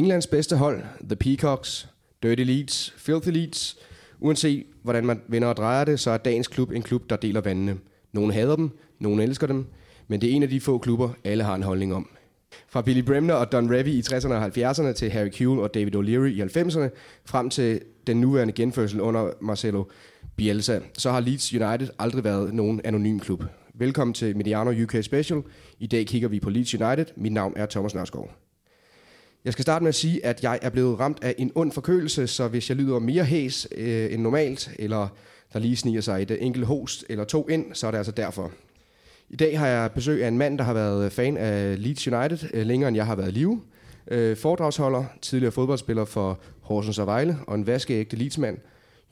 Englands bedste hold, The Peacocks, Dirty Leeds, Filthy Leeds. Uanset hvordan man vender og drejer det, så er dagens klub en klub, der deler vandene. Nogle hader dem, nogle elsker dem, men det er en af de få klubber, alle har en holdning om. Fra Billy Bremner og Don Revy i 60'erne og 70'erne til Harry Kuehl og David O'Leary i 90'erne, frem til den nuværende genfødsel under Marcelo Bielsa, så har Leeds United aldrig været nogen anonym klub. Velkommen til Mediano UK Special. I dag kigger vi på Leeds United. Mit navn er Thomas Nørskov. Jeg skal starte med at sige, at jeg er blevet ramt af en ond forkølelse, så hvis jeg lyder mere hæs øh, end normalt, eller der lige sniger sig et enkelt host eller to ind, så er det altså derfor. I dag har jeg besøg af en mand, der har været fan af Leeds United øh, længere end jeg har været i live. Øh, foredragsholder, tidligere fodboldspiller for Horsens og Vejle, og en vaskeægte Leedsmand,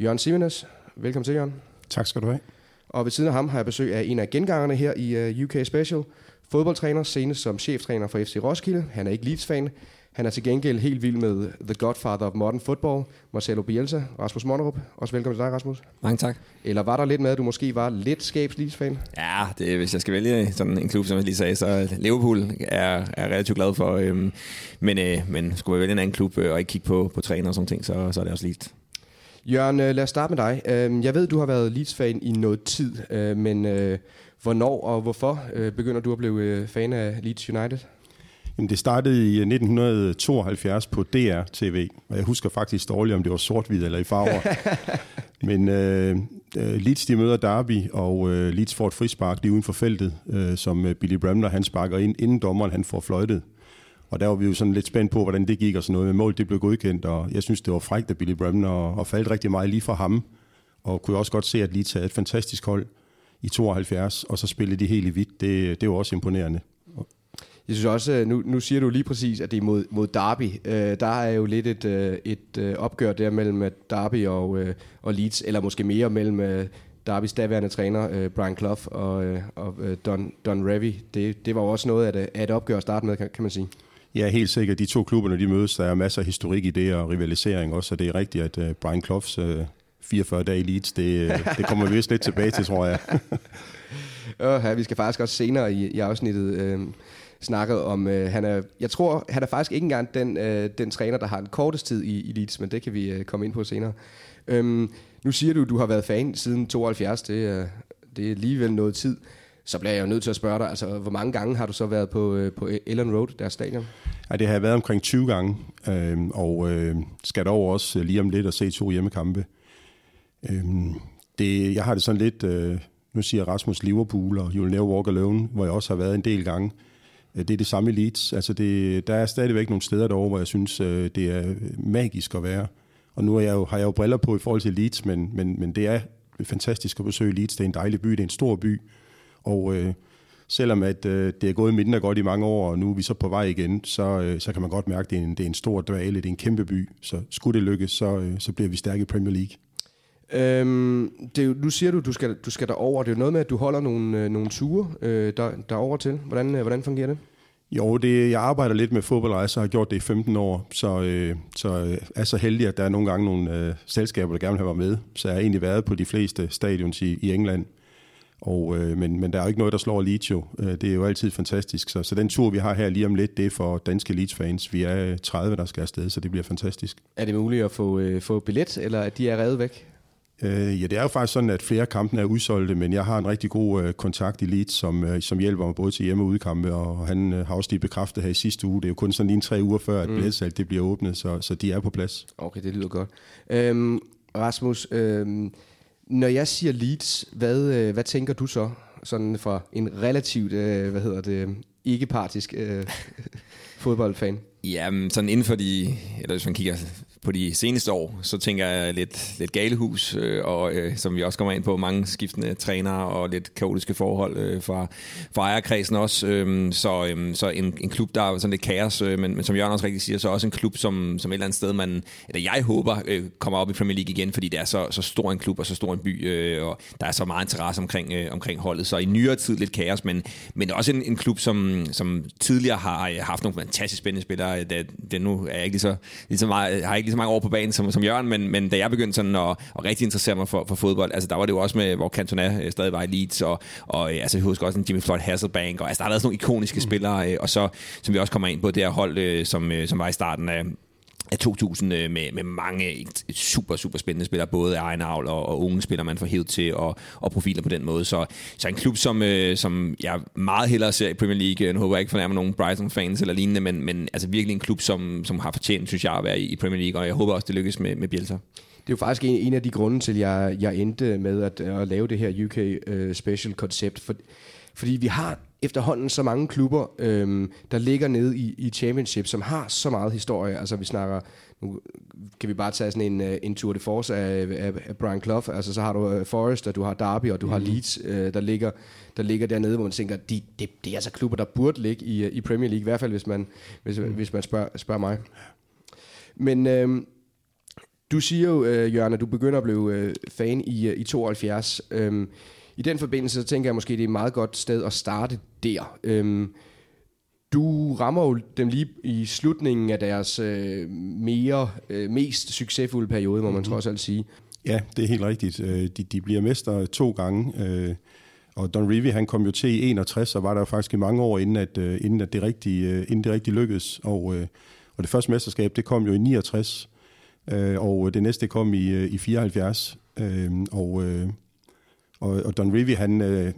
Jørgen Simenes. Velkommen til, Jørgen. Tak skal du have. Og ved siden af ham har jeg besøg af en af gengangerne her i uh, UK Special. Fodboldtræner, senest som cheftræner for FC Roskilde. Han er ikke Leeds-fan. Han er til gengæld helt vild med The Godfather of Modern Football, Marcelo Bielsa, Rasmus Monnerup. Også velkommen til dig, Rasmus. Mange tak. Eller var der lidt med, at du måske var lidt skabs Leeds-fan? Ja, det, hvis jeg skal vælge sådan en klub, som jeg lige sagde, så Liverpool er, er relativt glad for. Øhm, men, øh, men skulle jeg vælge en anden klub øh, og ikke kigge på, på træner og sådan ting, så, så er det også Leeds. Jørgen, øh, lad os starte med dig. Øhm, jeg ved, du har været Leeds-fan i noget tid, øh, men øh, hvornår og hvorfor begynder du at blive fan af Leeds United? Jamen, det startede i 1972 på DR-TV, og jeg husker faktisk dårligt, om det var sort-hvid eller i farver. Men øh, Leeds de møder Derby, og øh, Leeds får et frispark lige uden for feltet, øh, som Billy Bremner han sparker ind, inden dommeren han får fløjtet. Og der var vi jo sådan lidt spændt på, hvordan det gik og sådan noget. Men målet det blev godkendt, og jeg synes, det var frækt af Billy Bremner, og, og faldt rigtig meget lige fra ham. Og kunne også godt se, at Leeds havde et fantastisk hold i 72, og så spillede de helt i hvidt. Det, det var også imponerende. Jeg synes også, øh, nu, nu siger du lige præcis, at det er mod, mod Derby. Øh, der er jo lidt et, øh, et øh, opgør der mellem øh, Derby og, øh, og Leeds, eller måske mere mellem øh, Derbys daværende træner, øh, Brian Clough, og, øh, og øh, Don, Don Revy. Det, det var jo også noget af et, af et opgør at starte med, kan, kan man sige. Ja, helt sikkert. De to klubber, når de mødes, der er masser af historik i det, og rivalisering også, og det er rigtigt, at uh, Brian Cloughs uh, 44 dage i Leeds, det, det kommer vi vist lidt tilbage til, tror jeg. ja, vi skal faktisk også senere i, i afsnittet øh, snakket om, øh, han er, jeg tror, han er faktisk ikke engang den, øh, den træner, der har en kortest tid i, i Leeds, men det kan vi øh, komme ind på senere. Øhm, nu siger du, du har været fan siden 72, det er, det er alligevel noget tid så bliver jeg jo nødt til at spørge dig, altså, hvor mange gange har du så været på, øh, på Ellen Road, deres stadion? Ja, det har jeg været omkring 20 gange, øh, og øh, skal dog også øh, lige om lidt og se to hjemmekampe. Øh, det, jeg har det sådan lidt, øh, nu siger Rasmus Liverpool og You'll Never Walk Alone, hvor jeg også har været en del gange. Øh, Øh, det er det samme i Leeds. Altså det, der er stadigvæk nogle steder derovre, hvor jeg synes, øh, det er magisk at være. Og nu er jeg jo, har jeg jo briller på i forhold til Leeds, men, men, men det er fantastisk at besøge Leeds. Det er en dejlig by, det er en stor by. Og øh, selvom at øh, det er gået mindre godt i mange år, og nu er vi så på vej igen, så, øh, så kan man godt mærke, at det er en, det er en stor dvale, det er en kæmpe by. Så skulle det lykkes, så, øh, så bliver vi stærke i Premier League. Øhm, det er jo, nu siger du, du skal, du skal derover. Det er jo noget med, at du holder nogle, øh, nogle ture øh, der, derover til. Hvordan, øh, hvordan fungerer det? Jo, det, jeg arbejder lidt med fodboldrejser og har gjort det i 15 år, så, øh, så øh, er så heldig, at der er nogle gange nogle øh, selskaber, der gerne vil have mig med. Så jeg har egentlig været på de fleste stadions i, i England. Og, øh, men, men der er jo ikke noget, der slår Leeds jo. Øh, det er jo altid fantastisk. Så, så den tur, vi har her lige om lidt, det er for danske Leeds-fans. Vi er 30, der skal afsted, så det bliver fantastisk. Er det muligt at få, øh, få billet, eller at de er reddet væk? Øh, ja, det er jo faktisk sådan, at flere kampene er udsolgte, men jeg har en rigtig god øh, kontakt i Leeds, som, øh, som hjælper mig både til hjemme- og udkampe, og han øh, har også lige bekræftet her i sidste uge. Det er jo kun sådan lige en tre uger før, at mm. billetsalget det bliver åbnet, så, så de er på plads. Okay, det lyder godt. Øhm, Rasmus, øhm, når jeg siger Leeds, hvad, øh, hvad tænker du så? Sådan fra en relativt, øh, hvad hedder det, ikke-partisk øh, fodboldfan. Jamen, sådan inden for de, eller hvis man kigger på de seneste år, så tænker jeg lidt, lidt galehus, øh, og øh, som vi også kommer ind på, mange skiftende trænere og lidt kaotiske forhold øh, fra, fra ejerkredsen også. Øh, så øh, så en, en klub, der er sådan lidt kaos, øh, men, men som Jørgen også rigtig siger, så også en klub, som, som et eller andet sted, man, eller jeg håber, øh, kommer op i Premier League igen, fordi det er så, så stor en klub og så stor en by, øh, og der er så meget interesse omkring, øh, omkring holdet. Så i nyere tid lidt kaos, men, men også en, en klub, som, som tidligere har haft nogle fantastisk spændende spillere. Øh, det, det nu er jeg ikke lige så, lige så meget, har ikke lige så mange år på banen som, som Jørgen, men, men da jeg begyndte sådan at, at rigtig interessere mig for, for fodbold, altså der var det jo også med, hvor Cantona øh, stadig var i Leeds, og, og øh, altså, jeg husker også en Jimmy Floyd Hasselbank, og altså, der har været sådan nogle ikoniske mm. spillere, øh, og så, som vi også kommer ind på, det her hold, som, som var i starten af, af 2000 øh, med, med mange øh, super, super spændende spillere, både egen avl og, og unge spillere, man får hævet til, og, og profiler på den måde. Så, så en klub, som, øh, som jeg meget hellere ser i Premier League, øh, nu håber jeg ikke fornærmer nogen Brighton-fans eller lignende, men, men altså virkelig en klub, som, som har fortjent, synes jeg, at være i, i Premier League, og jeg håber også, det lykkes med, med Bielsa. Det er jo faktisk en, en af de grunde til, at jeg, jeg endte med at, at lave det her UK uh, Special koncept, for, fordi vi har efterhånden så mange klubber, øhm, der ligger nede i, i championship, som har så meget historie. Altså vi snakker, nu kan vi bare tage sådan en, øh, en tour de force af, af, af Brian Clough. Altså så har du uh, Forest, og du har Derby, og du mm. har mhm. Leeds, uh, der, ligger, der ligger dernede, hvor man tænker, de, de, det er altså klubber, der burde ligge i, i Premier League, i hvert fald hvis man, hvis, mm. hvis man spørger, spørger mig. Men øhm, du siger jo, uh, Jørgen, at du begynder at blive uh, fan i, i 72. Øhm, i den forbindelse, så tænker jeg måske, det er et meget godt sted at starte der. Øhm, du rammer jo dem lige i slutningen af deres øh, mere, øh, mest succesfulde periode, må man mm-hmm. trods alt sige. Ja, det er helt rigtigt. Øh, de, de bliver mester to gange, øh, og Don Revie, han kom jo til i 61, og var der jo faktisk i mange år, inden, at, øh, inden, at det, rigtig, inden det rigtig lykkedes. Og, og det første mesterskab, det kom jo i 69, og det næste kom i, i 74. Og og, og Don Revy, han, øh,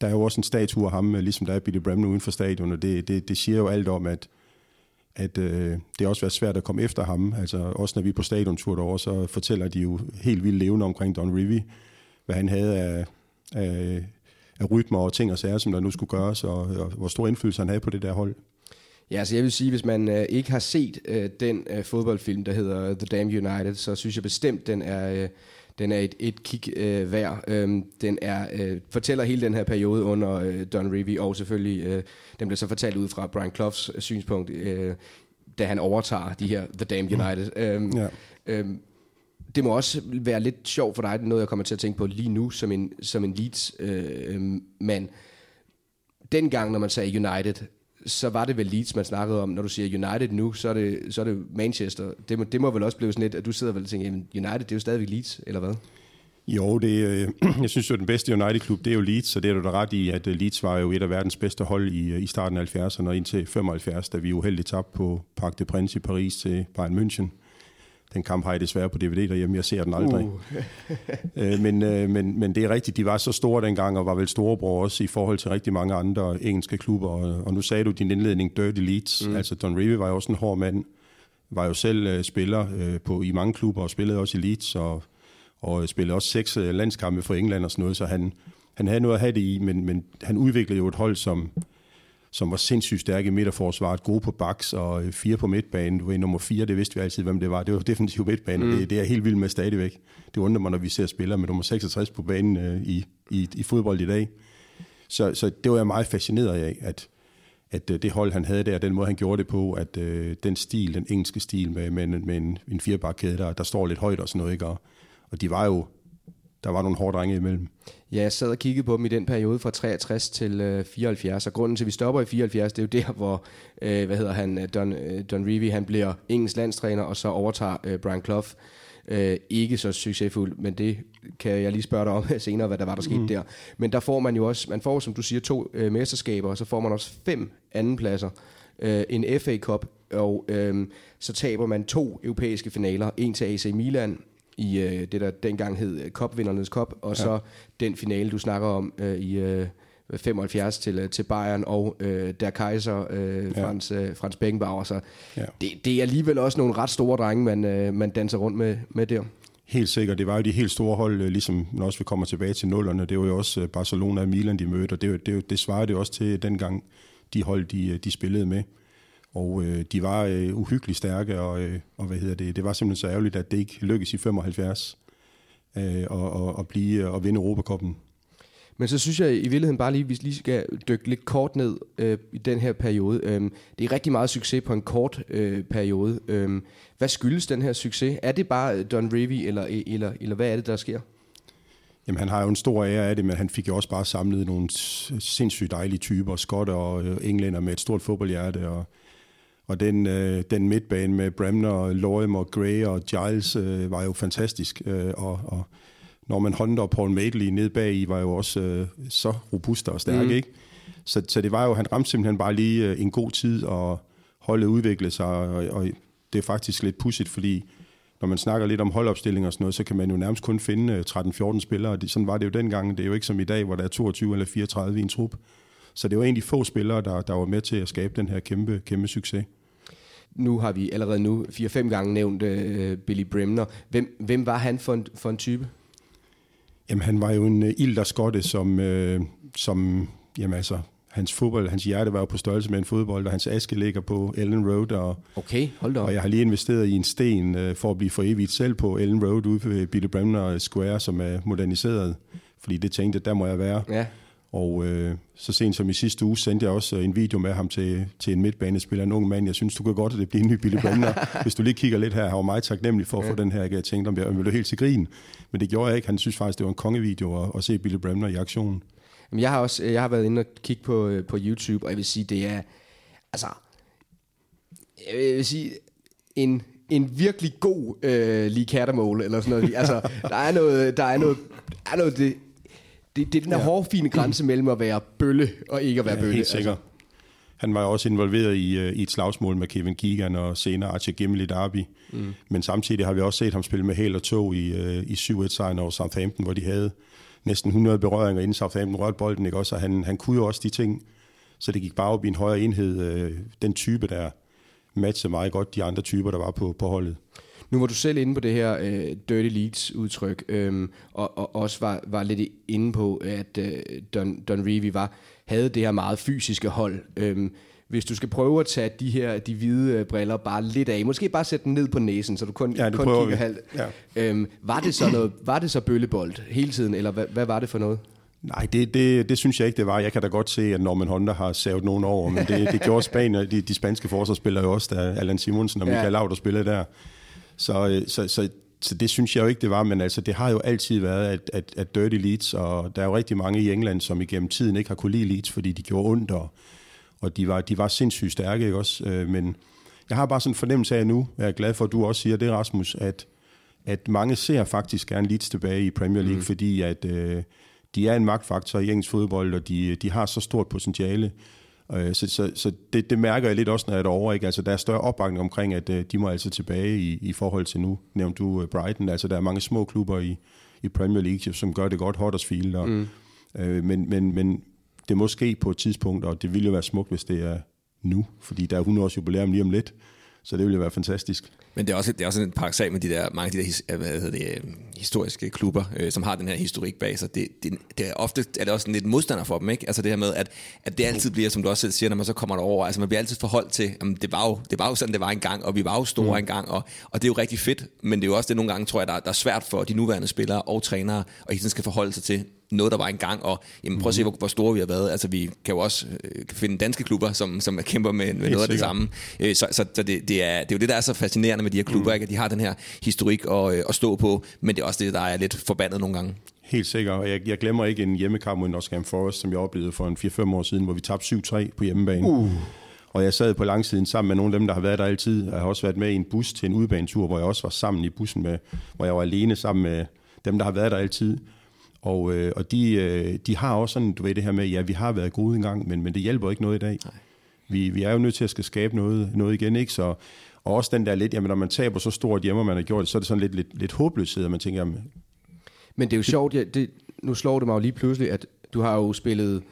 der er jo også en statue af ham, øh, ligesom der er Billy Bramley uden for stadion, og det, det, det siger jo alt om, at, at øh, det også været svært at komme efter ham. Altså også når vi er på stadiontur derovre, så fortæller de jo helt vildt levende omkring Don Revy, hvad han havde af, af, af rytmer og ting og sager, som der nu skulle gøres, og, og hvor stor indflydelse han havde på det der hold. Ja, så jeg vil sige, hvis man øh, ikke har set øh, den øh, fodboldfilm, der hedder The Damn United, så synes jeg bestemt, den er, øh, den er et, et kig øh, værd. Øhm, den er, øh, fortæller hele den her periode under øh, Don Revie, og selvfølgelig, øh, den bliver så fortalt ud fra Brian Cloughs øh, synspunkt, øh, da han overtager de her The Damned United. Mm. Øhm, ja. øhm, det må også være lidt sjovt for dig, det er noget, jeg kommer til at tænke på lige nu, som en, som en Leeds-mand. Øh, Dengang, når man sagde United, så var det vel Leeds, man snakkede om. Når du siger United nu, så er det, så er det Manchester. Det må, det må vel også blive sådan lidt, at du sidder vel og tænker, jamen United, det er jo stadigvæk Leeds, eller hvad? Jo, det, øh, jeg synes jo, den bedste United-klub, det er jo Leeds, så det er du da ret i, at øh, Leeds var jo et af verdens bedste hold i, øh, i starten af 70'erne og indtil 75, da vi uheldigt tabte på Parc des Princes i Paris til Bayern München. Den kamp har jeg desværre på DVD derhjemme, jeg ser den aldrig. Uh. øh, men, øh, men, men det er rigtigt, de var så store dengang, og var vel storebror også i forhold til rigtig mange andre engelske klubber. Og, og nu sagde du din indledning, Dirty Leeds. Mm. Altså Don Revie var jo også en hård mand. Var jo selv øh, spiller øh, på, i mange klubber, og spillede også i Leeds, og, og spillede også seks øh, landskampe for England og sådan noget, så han, han havde noget at have det i, men, men han udviklede jo et hold, som som var sindssygt stærke i midterforsvaret, gode på baks og øh, fire på midtbanen. Du var nummer fire, det vidste vi altid, hvem det var. Det var definitivt midtbanen. Mm. Det, det er helt vildt med stadigvæk. Det undrer mig, når vi ser spillere med nummer 66 på banen øh, i, i, i fodbold i dag. Så, så det var jeg meget fascineret af, at, at øh, det hold, han havde der, den måde, han gjorde det på, at øh, den stil, den engelske stil med, med, med en, en firebakkæde, der, der står lidt højt og sådan noget, ikke? Og, og de var jo der var nogle hårde drenge imellem. Ja, jeg sad og kiggede på dem i den periode fra 63 til øh, 74, og grunden til, at vi stopper i 74, det er jo der, hvor, øh, hvad hedder han, øh, Don, øh, Don Revie, han bliver engelsk landstræner, og så overtager øh, Brian Clough. Øh, ikke så succesfuld, men det kan jeg lige spørge dig om senere, hvad der var, der skete mm. der. Men der får man jo også, man får, som du siger, to øh, mesterskaber, og så får man også fem andenpladser, øh, en FA Cup, og øh, så taber man to europæiske finaler, en til AC Milan, i øh, det, der dengang hed Cupvindernes Cup, og ja. så den finale, du snakker om øh, i øh, 75 til, øh, til Bayern, og øh, der Kaiser, øh, Frans, ja. øh, Frans Beckenbauer. Så ja. det, det er alligevel også nogle ret store drenge, man, øh, man danser rundt med, med der. Helt sikkert. Det var jo de helt store hold, øh, ligesom når også vi kommer tilbage til nullerne. Det var jo også øh, Barcelona og Milan, de mødte, og det, det, det svarede det også til dengang, de hold, de, de spillede med. Og øh, de var øh, uhyggeligt stærke, og, øh, og hvad hedder det, det var simpelthen så ærgerligt, at det ikke lykkedes i 75 øh, og, og, og blive og vinde Europacupen. Men så synes jeg i virkeligheden bare lige, hvis lige skal dykke lidt kort ned øh, i den her periode. Øh, det er rigtig meget succes på en kort øh, periode. Øh, hvad skyldes den her succes? Er det bare Don Revie, eller, eller, eller hvad er det, der sker? Jamen, han har jo en stor ære af det, men han fik jo også bare samlet nogle sindssygt dejlige typer, skotter og øh, englænder med et stort fodboldhjerte, og Og den, øh, den midtbane med Bremner, Loim og Gray og Giles øh, var jo fantastisk. Øh, og, og Norman Hunter og Paul Madeley ned bag i var jo også øh, så robuste og stærke, mm. ikke? Så, så det var jo, han ramte simpelthen bare lige øh, en god tid, og holdet udviklede sig, og, og det er faktisk lidt pudsigt, fordi når man snakker lidt om holdopstilling og sådan noget, så kan man jo nærmest kun finde 13-14 spillere, og det, sådan var det jo dengang. Det er jo ikke som i dag, hvor der er 22 eller 34 i en trup. Så det var egentlig få spillere, der, der var med til at skabe den her kæmpe, kæmpe succes. Nu har vi allerede nu 4-5 gange nævnt uh, Billy Bremner. Hvem, hvem var han for en, for en type? Jamen, han var jo en uh, ilder skotte, som, uh, som jamen altså, hans fodbold, hans hjerte var jo på størrelse med en fodbold, og hans aske ligger på Ellen Road. Og, okay, hold da op. Og jeg har lige investeret i en sten uh, for at blive for evigt selv på Ellen Road ude ved Billy Bremner Square, som er moderniseret, fordi det tænkte, der må jeg være. Ja. Og øh, så sent som i sidste uge sendte jeg også en video med ham til, til en midtbanespiller, en ung mand. Jeg synes, du kan godt, at det bliver en ny Billy Bremner. Hvis du lige kigger lidt her, han var meget taknemmelig for at ja. få den her. Jeg tænkte, om jeg ville helt til grin. Men det gjorde jeg ikke. Han synes faktisk, det var en kongevideo at, at se Billy Bremner i aktion. Jamen, jeg har også jeg har været inde og kigge på, øh, på YouTube, og jeg vil sige, det er... Altså... Jeg vil sige, en, en virkelig god øh, lige kattermål, eller sådan noget. Altså, der er noget, der er noget, der er noget det, det, det er den her ja. hårfine grænse mellem at være bølle og ikke at være ja, bølle. Helt sikkert. Altså. Han var også involveret i, uh, i et slagsmål med Kevin Keegan og senere Archie Gimmel i Derby. Mm. Men samtidig har vi også set ham spille med hæl og tog i, uh, i 7-1-sejren over Southampton, hvor de havde næsten 100 berøringer inden Southampton rørte bolden. Ikke? Også, han, han kunne jo også de ting, så det gik bare op i en højere enhed. Uh, den type, der matchede meget godt de andre typer, der var på, på holdet. Nu var du selv inde på det her uh, dirty leads udtryk, øhm, og, og også var, var lidt inde på, at uh, Don, Don Revy var, havde det her meget fysiske hold. Øhm, hvis du skal prøve at tage de her de hvide briller bare lidt af, måske bare sætte dem ned på næsen, så du kun, ja, kun kigger halvt. Ja. Øhm, var, det så noget, var det så bøllebold hele tiden, eller hvad, hvad var det for noget? Nej, det, det, det synes jeg ikke, det var. Jeg kan da godt se, at Norman Honda har savet nogen over, men det, det gjorde Spanien, de, de spanske forsvarsspillere jo også, da Allan Simonsen og Michael ja. Laudrup spillede der. Så, øh, så, så, så det synes jeg jo ikke, det var, men altså, det har jo altid været, at, at, at Dirty Leeds, og der er jo rigtig mange i England, som igennem tiden ikke har kunne lide Leeds, fordi de gjorde ondt, og, og de, var, de var sindssygt stærke, ikke også? Øh, men jeg har bare sådan en fornemmelse af nu, jeg er glad for, at du også siger det, Rasmus, at, at mange ser faktisk gerne Leeds tilbage i Premier League, mm. fordi at øh, de er en magtfaktor i engelsk fodbold, og de, de har så stort potentiale. Øh, så så, så det, det mærker jeg lidt også, når jeg er derovre. Ikke? Altså, der er større opbakning omkring, at øh, de må altså tilbage i, i forhold til nu. Nævnte du øh, Brighton. Altså, der er mange små klubber i, i Premier League, som gør det godt. Huddersfield. Og, mm. øh, men, men, men det må ske på et tidspunkt, og det ville jo være smukt, hvis det er nu. Fordi der er 100 års jubilæum lige om lidt. Så det ville være fantastisk. Men det er også, det er også en paradoxal med de der, mange af de der his, hvad hedder det, øh, historiske klubber, øh, som har den her historik bag sig. Det, det, det er ofte er det også lidt modstander for dem, ikke? Altså det her med, at, at det altid bliver, som du også selv siger, når man så kommer derover, altså man bliver altid forholdt til, at det var jo, det var jo sådan, det var engang, og vi var jo store mm. engang, og, og det er jo rigtig fedt, men det er jo også det nogle gange, tror jeg, der, der er svært for de nuværende spillere og trænere, og ikke skal forholde sig til, noget, der var engang, og jamen, prøv at se, hvor, hvor store vi har været. Altså, vi kan jo også øh, finde danske klubber, som, som kæmper med, med noget af det samme. Øh, så så, så det, det, er, det er jo det, der er så fascinerende med de her klubber, mm. ikke? at de har den her historik at, øh, at stå på, men det er også det, der er lidt forbandet nogle gange. Helt sikkert, og jeg, jeg glemmer ikke en hjemmekamp mod Nottingham Forest, som jeg oplevede for en 4-5 år siden, hvor vi tabte 7-3 på hjemmebane. Uh. Og jeg sad på langsiden sammen med nogle af dem, der har været der altid. Jeg har også været med i en bus til en udbanetur, hvor jeg også var sammen i bussen med, hvor jeg var alene sammen med dem, der har været der altid. Og, øh, og de, øh, de har også sådan, du ved det her med, ja, vi har været gode engang, men, men det hjælper ikke noget i dag. Nej. Vi, vi er jo nødt til at skal skabe noget, noget igen, ikke? Så, og også den der lidt, jamen når man taber så stort hjemme, man har gjort det, så er det sådan lidt, lidt, lidt håbløshed, at man tænker, jamen, Men det er jo sjovt, ja, det, nu slår det mig jo lige pludselig, at du har jo spillet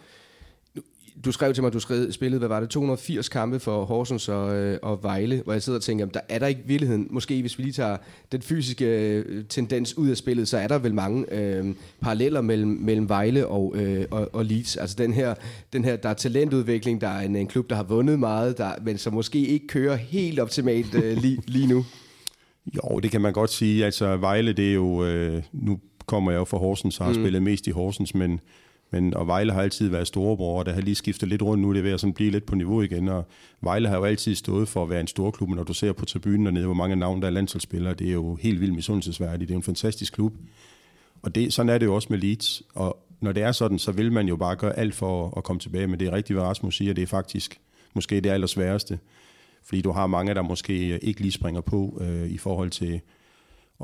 du skrev til mig, at du skrev, spillede, hvad var det, 280 kampe for Horsens og, øh, og Vejle, hvor jeg sidder og tænker, der er der ikke virkeligheden, måske hvis vi lige tager den fysiske øh, tendens ud af spillet, så er der vel mange øh, paralleller mellem, mellem Vejle og, øh, og, og Leeds. Altså den her, den her, der er talentudvikling, der er en, en klub, der har vundet meget, der, men som måske ikke kører helt optimalt øh, lige, lige nu. Jo, det kan man godt sige. Altså Vejle, det er jo, øh, nu kommer jeg jo fra Horsens, og har mm. spillet mest i Horsens, men men, og Vejle har altid været storebror, og der har lige skiftet lidt rundt nu, det er ved at sådan blive lidt på niveau igen, og Vejle har jo altid stået for at være en storklub, men når du ser på tribunen dernede, hvor mange navn der er landsholdsspillere, det er jo helt vildt misundelsesværdigt, det er en fantastisk klub. Og det, sådan er det jo også med Leeds, og når det er sådan, så vil man jo bare gøre alt for at komme tilbage, men det er rigtigt, hvad Rasmus siger, det er faktisk måske det allersværeste. Fordi du har mange, der måske ikke lige springer på øh, i forhold til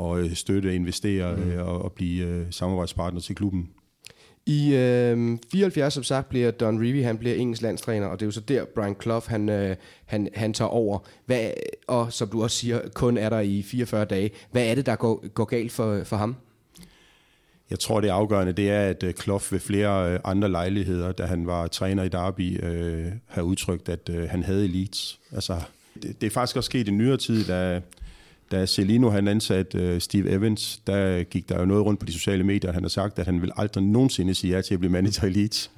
at øh, støtte, investere mm. øh, og, og blive øh, samarbejdspartner til klubben. I øh, 74, som sagt, bliver Don Revy, han bliver engelsk landstræner, og det er jo så der, Brian Clough, han, øh, han, han tager over. Hvad, og som du også siger, kun er der i 44 dage. Hvad er det, der går, går galt for, for ham? Jeg tror, det afgørende det er, at øh, Kloff ved flere øh, andre lejligheder, da han var træner i Derby, øh, har udtrykt, at øh, han havde elites. Altså, det, det er faktisk også sket i nyere tid, da, da Celino han ansatte uh, Steve Evans, der gik der jo noget rundt på de sociale medier, han har sagt, at han vil aldrig nogensinde sige ja til at blive manager i Leeds.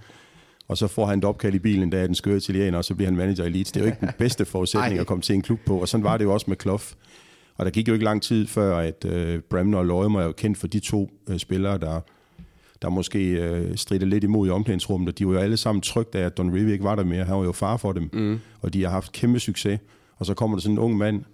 Og så får han et opkald i bilen, der er den skøre italiener, og så bliver han manager i Leeds. Det er jo ikke den bedste forudsætning at komme til en klub på, og sådan var det jo også med Kloff. Og der gik jo ikke lang tid før, at uh, Bremner og Leumer er jo kendt for de to uh, spillere, der, der måske uh, stridte lidt imod i omklædningsrummet, og de var jo alle sammen trygt af, at Don Revy ikke var der mere. Han var jo far for dem, mm. og de har haft kæmpe succes. Og så kommer der sådan en ung mand,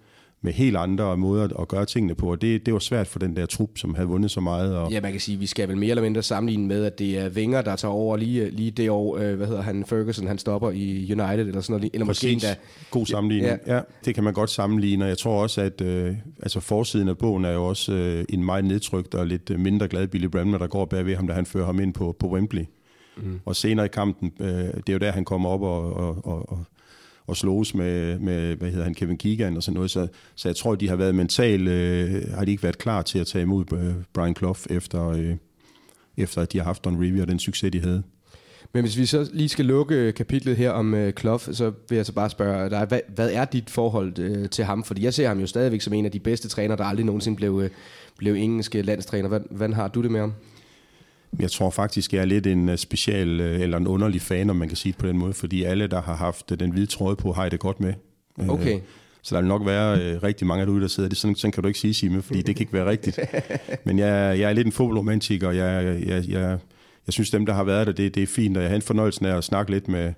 med helt andre måder at gøre tingene på, og det, det var svært for den der trup, som havde vundet så meget. Og... Ja, man kan sige, at vi skal vel mere eller mindre sammenligne med, at det er Wenger, der tager over lige, lige det år, øh, hvad hedder han, Ferguson, han stopper i United, eller sådan noget, eller måske endda... God sammenligning, ja. ja. Det kan man godt sammenligne, og jeg tror også, at øh, altså forsiden af bogen er jo også øh, en meget nedtrykt og lidt mindre glad Billy Bremner, der går bagved ham, da han fører ham ind på, på Wembley. Mm. Og senere i kampen, øh, det er jo der, han kommer op og, og, og, og og slås med, med hvad hedder han, Kevin Keegan og sådan noget. Så, så jeg tror, de har været mentalt, øh, har de ikke været klar til at tage imod øh, Brian Clough efter, øh, efter at de har haft Don Revy og den succes, de havde. Men hvis vi så lige skal lukke øh, kapitlet her om øh, Clough, så vil jeg så bare spørge dig, hvad, hvad er dit forhold øh, til ham? Fordi jeg ser ham jo stadigvæk som en af de bedste trænere, der aldrig nogensinde blev, øh, blev engelske landstræner. Hvordan, hvordan har du det med ham? Jeg tror faktisk, jeg er lidt en øh, special øh, eller en underlig fan, om man kan sige det på den måde, fordi alle, der har haft øh, den hvide tråd på, har det godt med. Okay. Så der vil nok være øh, rigtig mange af derude, der sidder. Det sådan, sådan kan du ikke sige, Signe, fordi det kan ikke være rigtigt. Men jeg, jeg er lidt en fodboldromantiker, og jeg, jeg, jeg, jeg synes, dem, der har været der, det, det er fint. Og jeg har en fornøjelse af at snakke lidt med,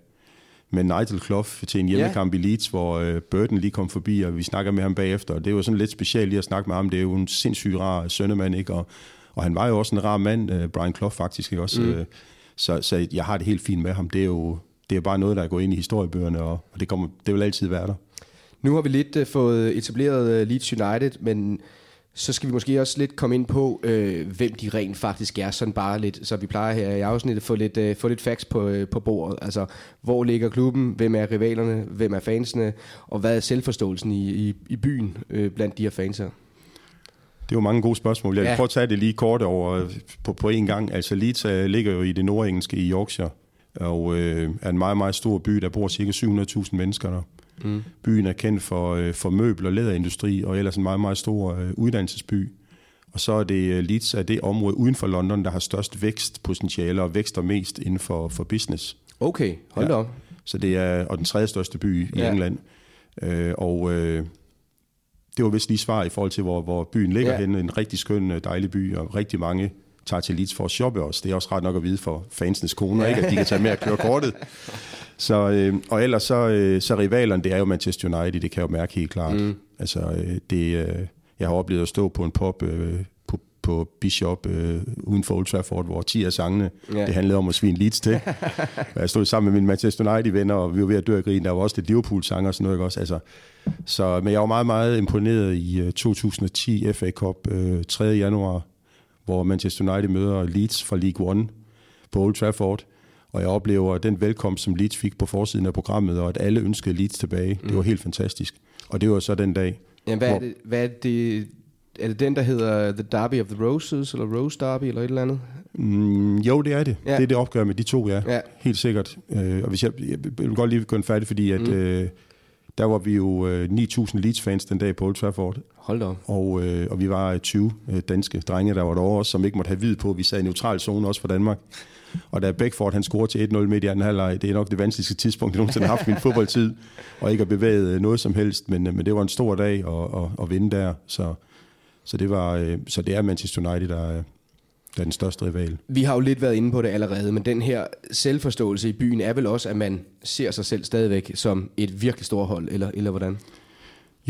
med Nigel Clough til en hjemmekamp yeah. i Leeds, hvor øh, Burton lige kom forbi, og vi snakker med ham bagefter. Og det var sådan lidt specielt lige at snakke med ham. Det er jo en sindssygt rar sønnemand, ikke? Og, og han var jo også en rar mand, uh, Brian Clough faktisk ikke også. Mm. Uh, så, så jeg har det helt fint med ham. Det er jo det er bare noget, der er gået ind i historiebøgerne, og, og det, kommer, det vil altid være der. Nu har vi lidt uh, fået etableret uh, Leeds United, men så skal vi måske også lidt komme ind på, øh, hvem de rent faktisk er, sådan bare lidt, så vi plejer her i afsnittet at få lidt, øh, få lidt facts på, øh, på bordet. Altså, hvor ligger klubben, hvem er rivalerne, hvem er fansene, og hvad er selvforståelsen i, i, i byen øh, blandt de her fans her? Det er jo mange gode spørgsmål. Jeg ja. prøve at tage det lige kort over på, på en gang. Altså Leeds ligger jo i det nordengelske i Yorkshire, og øh, er en meget, meget stor by. Der bor cirka 700.000 mennesker der. Mm. Byen er kendt for, øh, for møbel- og læderindustri, og ellers en meget, meget stor øh, uddannelsesby. Og så er det øh, Leeds er det område uden for London, der har størst vækstpotentiale og vækster mest inden for, for business. Okay, hold ja. op. Så det er og den tredje største by i ja. England. Øh, og øh, det var vist lige svar i forhold til, hvor, hvor byen ligger ja. henne. En rigtig skøn, øh, dejlig by, og rigtig mange tager til Leeds for at shoppe også. Det er også ret nok at vide for fansenes koner, ja. ikke? at de kan tage med at køre kortet. Så, øh, og ellers så, øh, så rivalerne, det er jo Manchester United, det kan jeg jo mærke helt klart. Mm. Altså, øh, det, øh, jeg har oplevet at stå på en pop øh, på, Bishop øh, uden for Old Trafford, hvor 10 af sangene, ja. det handlede om at svine Leeds til. jeg stod sammen med mine Manchester United-venner, og vi var ved at dø af grin. Der var også lidt Liverpool-sanger og sådan noget, ikke også? Altså, så, men jeg var meget, meget imponeret i 2010 øh, FA Cup, øh, 3. januar, hvor Manchester United møder Leeds fra League One på Old Trafford. Og jeg oplever den velkomst, som Leeds fik på forsiden af programmet, og at alle ønskede Leeds tilbage. Mm. Det var helt fantastisk. Og det var så den dag. Ja, hvad, hvor, er det, hvad er det, er det den, der hedder The Derby of the Roses, eller Rose Derby, eller et eller andet? Mm, jo, det er det. Ja. Det er det opgør med de to, ja. ja. Helt sikkert. Øh, og hvis jeg, jeg vil godt lige gå en færdig, fordi at, mm. øh, der var vi jo øh, 9.000 Leeds-fans den dag på Old Trafford. Hold da Og, øh, og vi var 20 øh, danske drenge, der var derovre også, som ikke måtte have vid på. Vi sad i neutral zone også for Danmark. Og da Beckford han scorede til 1-0 midt i anden halvleg, det er nok det vanskeligste tidspunkt, jeg nogensinde har haft i min fodboldtid, og ikke har bevæget øh, noget som helst, men, øh, men det var en stor dag at, at, at vinde der. Så, så, det var, øh, så det er Manchester United, der, der er den største rival. Vi har jo lidt været inde på det allerede, men den her selvforståelse i byen er vel også, at man ser sig selv stadigvæk som et virkelig stort hold, eller, eller hvordan?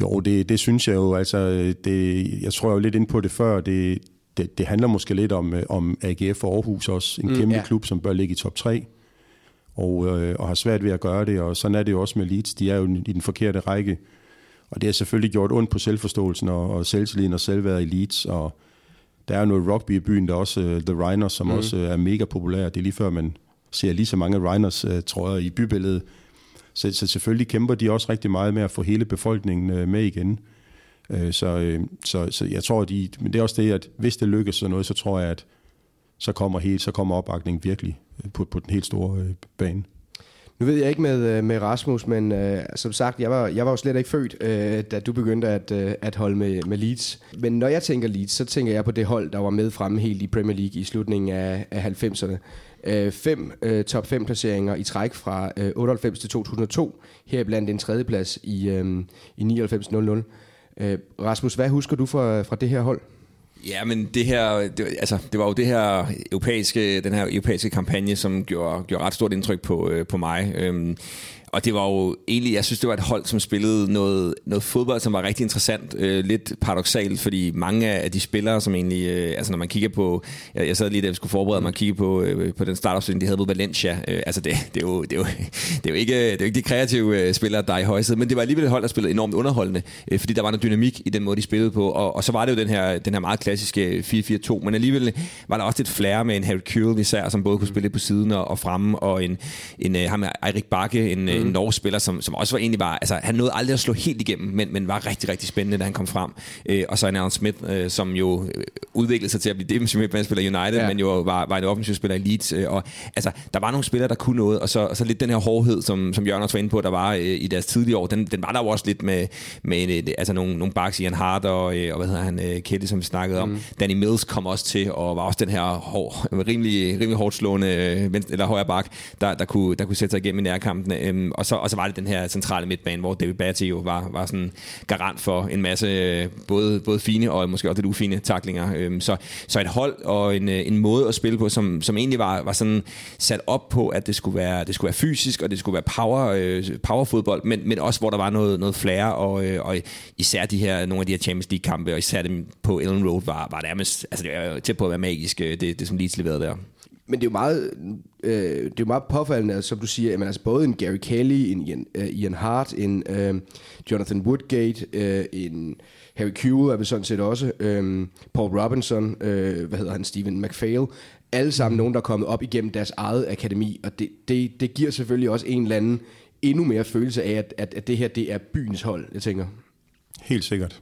Jo, det, det synes jeg jo. Altså, det, jeg tror jo lidt ind på det før. Det, det, det handler måske lidt om, om AGF og Aarhus også. En mm, kæmpe ja. klub, som bør ligge i top 3. og, øh, og har svært ved at gøre det, og sådan er det jo også med Leeds. De er jo i den forkerte række, og det har selvfølgelig gjort ondt på selvforståelsen og, og selvtilliden og selvværdet i Leeds, og der er noget rugby i byen, der er også uh, The Rhiners, som mm. også uh, er mega populær. Det er lige før, man ser lige så mange Rhiners uh, trøjer i bybilledet. Så, så selvfølgelig kæmper de også rigtig meget med at få hele befolkningen uh, med igen. Uh, så, uh, så, så jeg tror, de, men det er også det, at hvis det lykkes sådan noget, så tror jeg, at så kommer, helt, så kommer opbakningen virkelig på, på den helt store uh, bane. Nu ved jeg ikke med, øh, med Rasmus, men øh, som sagt, jeg var, jeg var jo slet ikke født, øh, da du begyndte at, øh, at holde med, med Leeds. Men når jeg tænker Leeds, så tænker jeg på det hold, der var med fremme helt i Premier League i slutningen af, af 90'erne. Øh, fem øh, top 5 placeringer i træk fra øh, 98 til 2002, heriblandt en tredjeplads i, øh, i 99-00. Øh, Rasmus, hvad husker du fra, fra det her hold? Ja, men det her, det, altså, det var jo det her europæiske, den her europæiske kampagne, som gjorde, gjorde ret stort indtryk på, øh, på mig. Øhm, og det var jo egentlig, jeg synes, det var et hold, som spillede noget, noget fodbold, som var rigtig interessant. Øh, lidt paradoxalt, fordi mange af de spillere, som egentlig, øh, altså når man kigger på, jeg, jeg sad lige, da vi skulle forberede mig kigge på, øh, på den startopstilling, de havde ved Valencia. Øh, altså det, det, er jo, det, er jo, det, er jo ikke, det er jo ikke de kreative øh, spillere, der er i højsædet, men det var alligevel et hold, der spillede enormt underholdende, øh, fordi der var noget dynamik i den måde, de spillede på. Og, og så var det jo den her, den her meget klassiske 4-4-2, men alligevel var der også lidt flere med en Harry Kewell især, som både kunne spille på siden og, og fremme, og en, en, en ham Erik Bakke, en, mm en norsk spiller, som, som også var egentlig var, altså han nåede aldrig at slå helt igennem, men, men var rigtig, rigtig spændende, da han kom frem. Øh, og så en Alan Smith, øh, som jo øh, udviklede sig til at blive defensiv midtbanespiller i United, ja. men jo var, var en offensiv spiller i Leeds. Øh, og altså, der var nogle spillere, der kunne noget, og så, og så lidt den her hårdhed, som, som Jørgen også var inde på, der var øh, i deres tidlige år, den, den var der jo også lidt med, med en, altså nogle, nogle backs, Ian Hart og, øh, og hvad hedder han, øh, Kelly, som vi snakkede om. Mm. Danny Mills kom også til, og var også den her hår, rimelig, rimelig hårdt slående, øh, eller højre bak, der, der, kunne, der kunne sætte sig igennem i nærkampen. Øh, Øhm, og, så, og så var det den her centrale midtbane, hvor David Batty jo var, var sådan garant for en masse øh, både, både fine og måske også lidt ufine taklinger. Øhm, så, så et hold og en, øh, en måde at spille på, som, som egentlig var, var sådan sat op på, at det skulle være, det skulle være fysisk, og det skulle være power, øh, powerfodbold, men, men også hvor der var noget, noget flere, og, øh, og især de her, nogle af de her Champions League-kampe, og især dem på Ellen Road, var, var nærmest, altså det var tæt på at være magisk, det, det som Leeds leverede der. Men det er jo meget, øh, det er jo meget påfaldende, som du siger, jamen, altså, både en Gary Kelly, en Ian, uh, Ian Hart, en uh, Jonathan Woodgate, uh, en Harry Kewell er vi sådan set også, uh, Paul Robinson, uh, hvad hedder han, Stephen McPhail, alle sammen nogen, der er kommet op igennem deres eget akademi, og det, det, det giver selvfølgelig også en eller anden endnu mere følelse af, at, at, at det her det er byens hold, jeg tænker. Helt sikkert.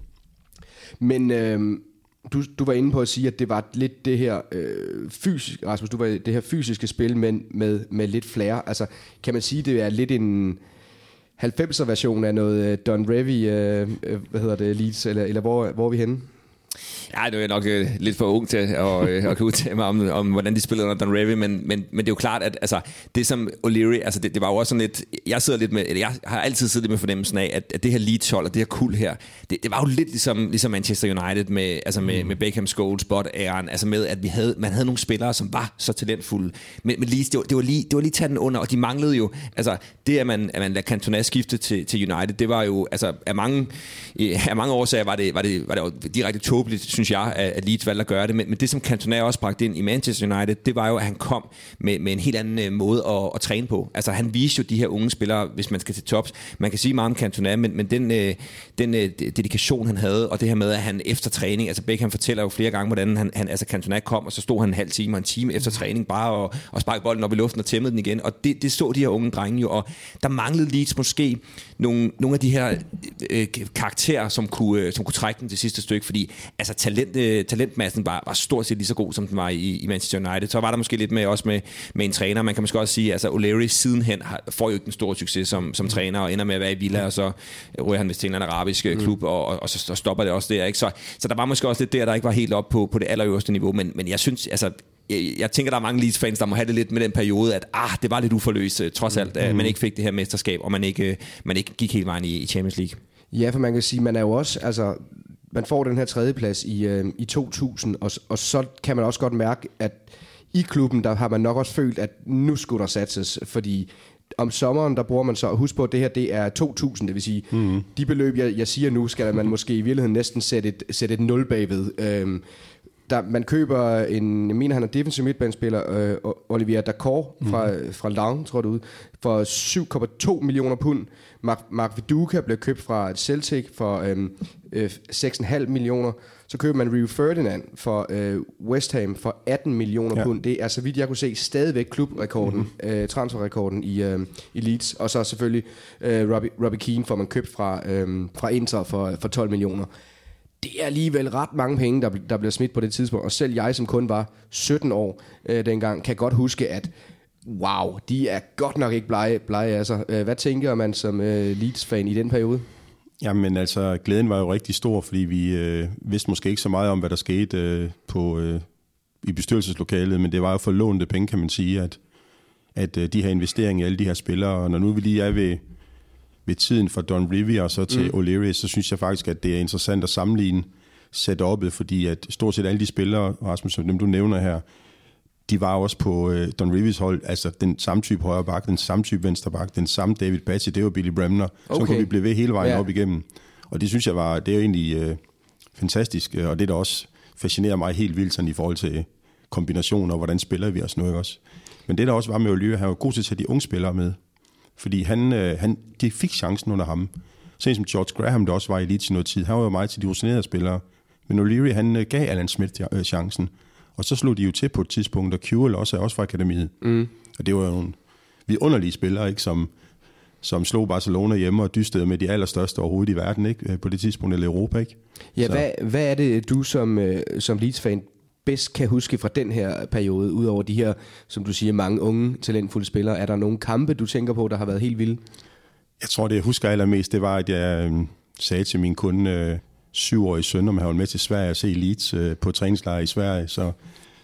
Men øh, du, du var inde på at sige, at det var lidt det her øh, fysisk, Rasmus, du var det her fysiske spil men med, med lidt flere. Altså, kan man sige, det er lidt en 90'er version af noget øh, Don Revy, øh, øh, hvad hedder det, Leeds, eller, eller hvor, hvor er vi henne? Ja, det er nok øh, lidt for ung til at, øh, at kunne udtale mig om, om, hvordan de spillede under Don Revy, men, men, men det er jo klart, at altså, det som O'Leary, altså det, det var jo også sådan lidt, jeg sidder lidt med, jeg har altid siddet med fornemmelsen af, at, at det her Leeds hold og det her kul her, det, det var jo lidt ligesom, ligesom Manchester United med, altså med, mm. med Beckham, Scholes, Bot, Aaron, altså med, at vi havde, man havde nogle spillere, som var så talentfulde, men, men Leeds, det var, det var lige, det var lige taget den under, og de manglede jo, altså det, at man, at man lader Cantona skifte til, til United, det var jo, altså af mange, af mange årsager var det, var det, var det direkte tåbeligt, synes jeg, at Leeds valgte at gøre det. Men, men det, som Cantona også bragte ind i Manchester United, det var jo, at han kom med, med en helt anden øh, måde at, at træne på. Altså han viste jo de her unge spillere, hvis man skal til tops. Man kan sige meget om Cantona, men, men den, øh, den øh, dedikation, han havde, og det her med, at han efter træning, altså Beckham fortæller jo flere gange, hvordan han, han altså Cantona kom, og så stod han en halv time og en time efter træning bare og, og sparkede bolden op i luften og tæmmede den igen. Og det, det så de her unge drenge jo, og der manglede Leeds måske nogle, nogle af de her øh, karakterer, som kunne, øh, som kunne trække den til sidste stykke, fordi altså talent, øh, talentmassen var, var stort set lige så god, som den var i, i Manchester United. Så var der måske lidt med også med, med en træner. Man kan måske også sige, altså O'Leary sidenhen har, får jo ikke den store succes som, som træner, og ender med at være i Villa, og så ryger han vist til en arabisk øh, mm. klub, og, og, og, så, så stopper det også der. Ikke? Så, så der var måske også lidt der, der ikke var helt op på, på det allerøverste niveau, men, men jeg synes, altså jeg, jeg tænker, der er mange Leeds-fans, der må have det lidt med den periode, at ah, det var lidt uforløst, øh, trods alt, at mm. man ikke fik det her mesterskab, og man ikke, man ikke gik hele vejen i, i Champions League. Ja, for man kan sige, man er jo også, altså, man får den her tredjeplads i, øh, i 2000, og, og så kan man også godt mærke, at i klubben, der har man nok også følt, at nu skulle der satses, fordi om sommeren, der bruger man så, husk på, at det her det er 2.000, det vil sige, mm. de beløb, jeg, jeg siger nu, skal man måske i virkeligheden næsten sætte et, sætte et nul bagved. Øhm, der, man køber en, jeg mener han er defensiv midtbanespiller, øh, Olivier Dacor fra, mm. fra Lang, tror du, for 7,2 millioner pund. Mark, Mark Viduka blev købt fra Celtic for øhm, øh, 6,5 millioner. Så køber man Rio Ferdinand for øh, West Ham for 18 millioner ja. pund. Det er, så vidt jeg kunne se, stadigvæk klubrekorden, mm-hmm. øh, transferrekorden i, øh, i Leeds. Og så selvfølgelig øh, Robbie, Robbie Keane får man købt fra, øh, fra Inter for, for 12 millioner det er alligevel ret mange penge, der, der bliver smidt på det tidspunkt. Og selv jeg, som kun var 17 år øh, dengang, kan godt huske, at wow, de er godt nok ikke blege, blege altså. Hvad tænker man som øh, Leeds-fan i den periode? Jamen altså, glæden var jo rigtig stor, fordi vi øh, vidste måske ikke så meget om, hvad der skete øh, på, øh, i bestyrelseslokalet, men det var jo for lånte penge, kan man sige, at, at øh, de her investeringer i alle de her spillere, og når nu vi lige er ved, ved tiden fra Don Rivia og så til mm. O'Leary, så synes jeg faktisk, at det er interessant at sammenligne setup'et, fordi at stort set alle de spillere, Rasmus, som dem du nævner her, de var også på øh, Don Rivis hold, altså den samme type højre bak, den samme type venstre bak, den samme David Batty, det var Billy Bremner. Okay. Så kunne vi blive ved hele vejen ja. op igennem. Og det synes jeg var, det er egentlig øh, fantastisk, øh, og det der også fascinerer mig helt vildt sådan i forhold til kombinationer, og hvordan spiller vi os nu, ikke også? Men det der også var med Olyve, han var god til at tage de unge spillere med. Fordi han, øh, han, de fik chancen under ham. Sådan som George Graham, der også var i elite i noget tid. Han var jo meget til de rutinerede spillere. Men O'Leary, han øh, gav Alan Smith øh, chancen. Og så slog de jo til på et tidspunkt, og Kewell også er også fra akademiet. Mm. Og det var jo nogle vidunderlige spillere, ikke, som, som slog Barcelona hjemme og dystede med de allerstørste overhovedet i verden, ikke? Øh, på det tidspunkt, eller Europa. Ikke? Ja, hvad, hvad er det, du som, øh, som Leeds-fan bedst kan huske fra den her periode, udover de her, som du siger, mange unge, talentfulde spillere? Er der nogle kampe, du tænker på, der har været helt vilde? Jeg tror, det jeg husker allermest, det var, at jeg øh, sagde til min kunde, øh, syvårige søn, om han var med til Sverige og se Leeds øh, på træningslejr i Sverige. Så,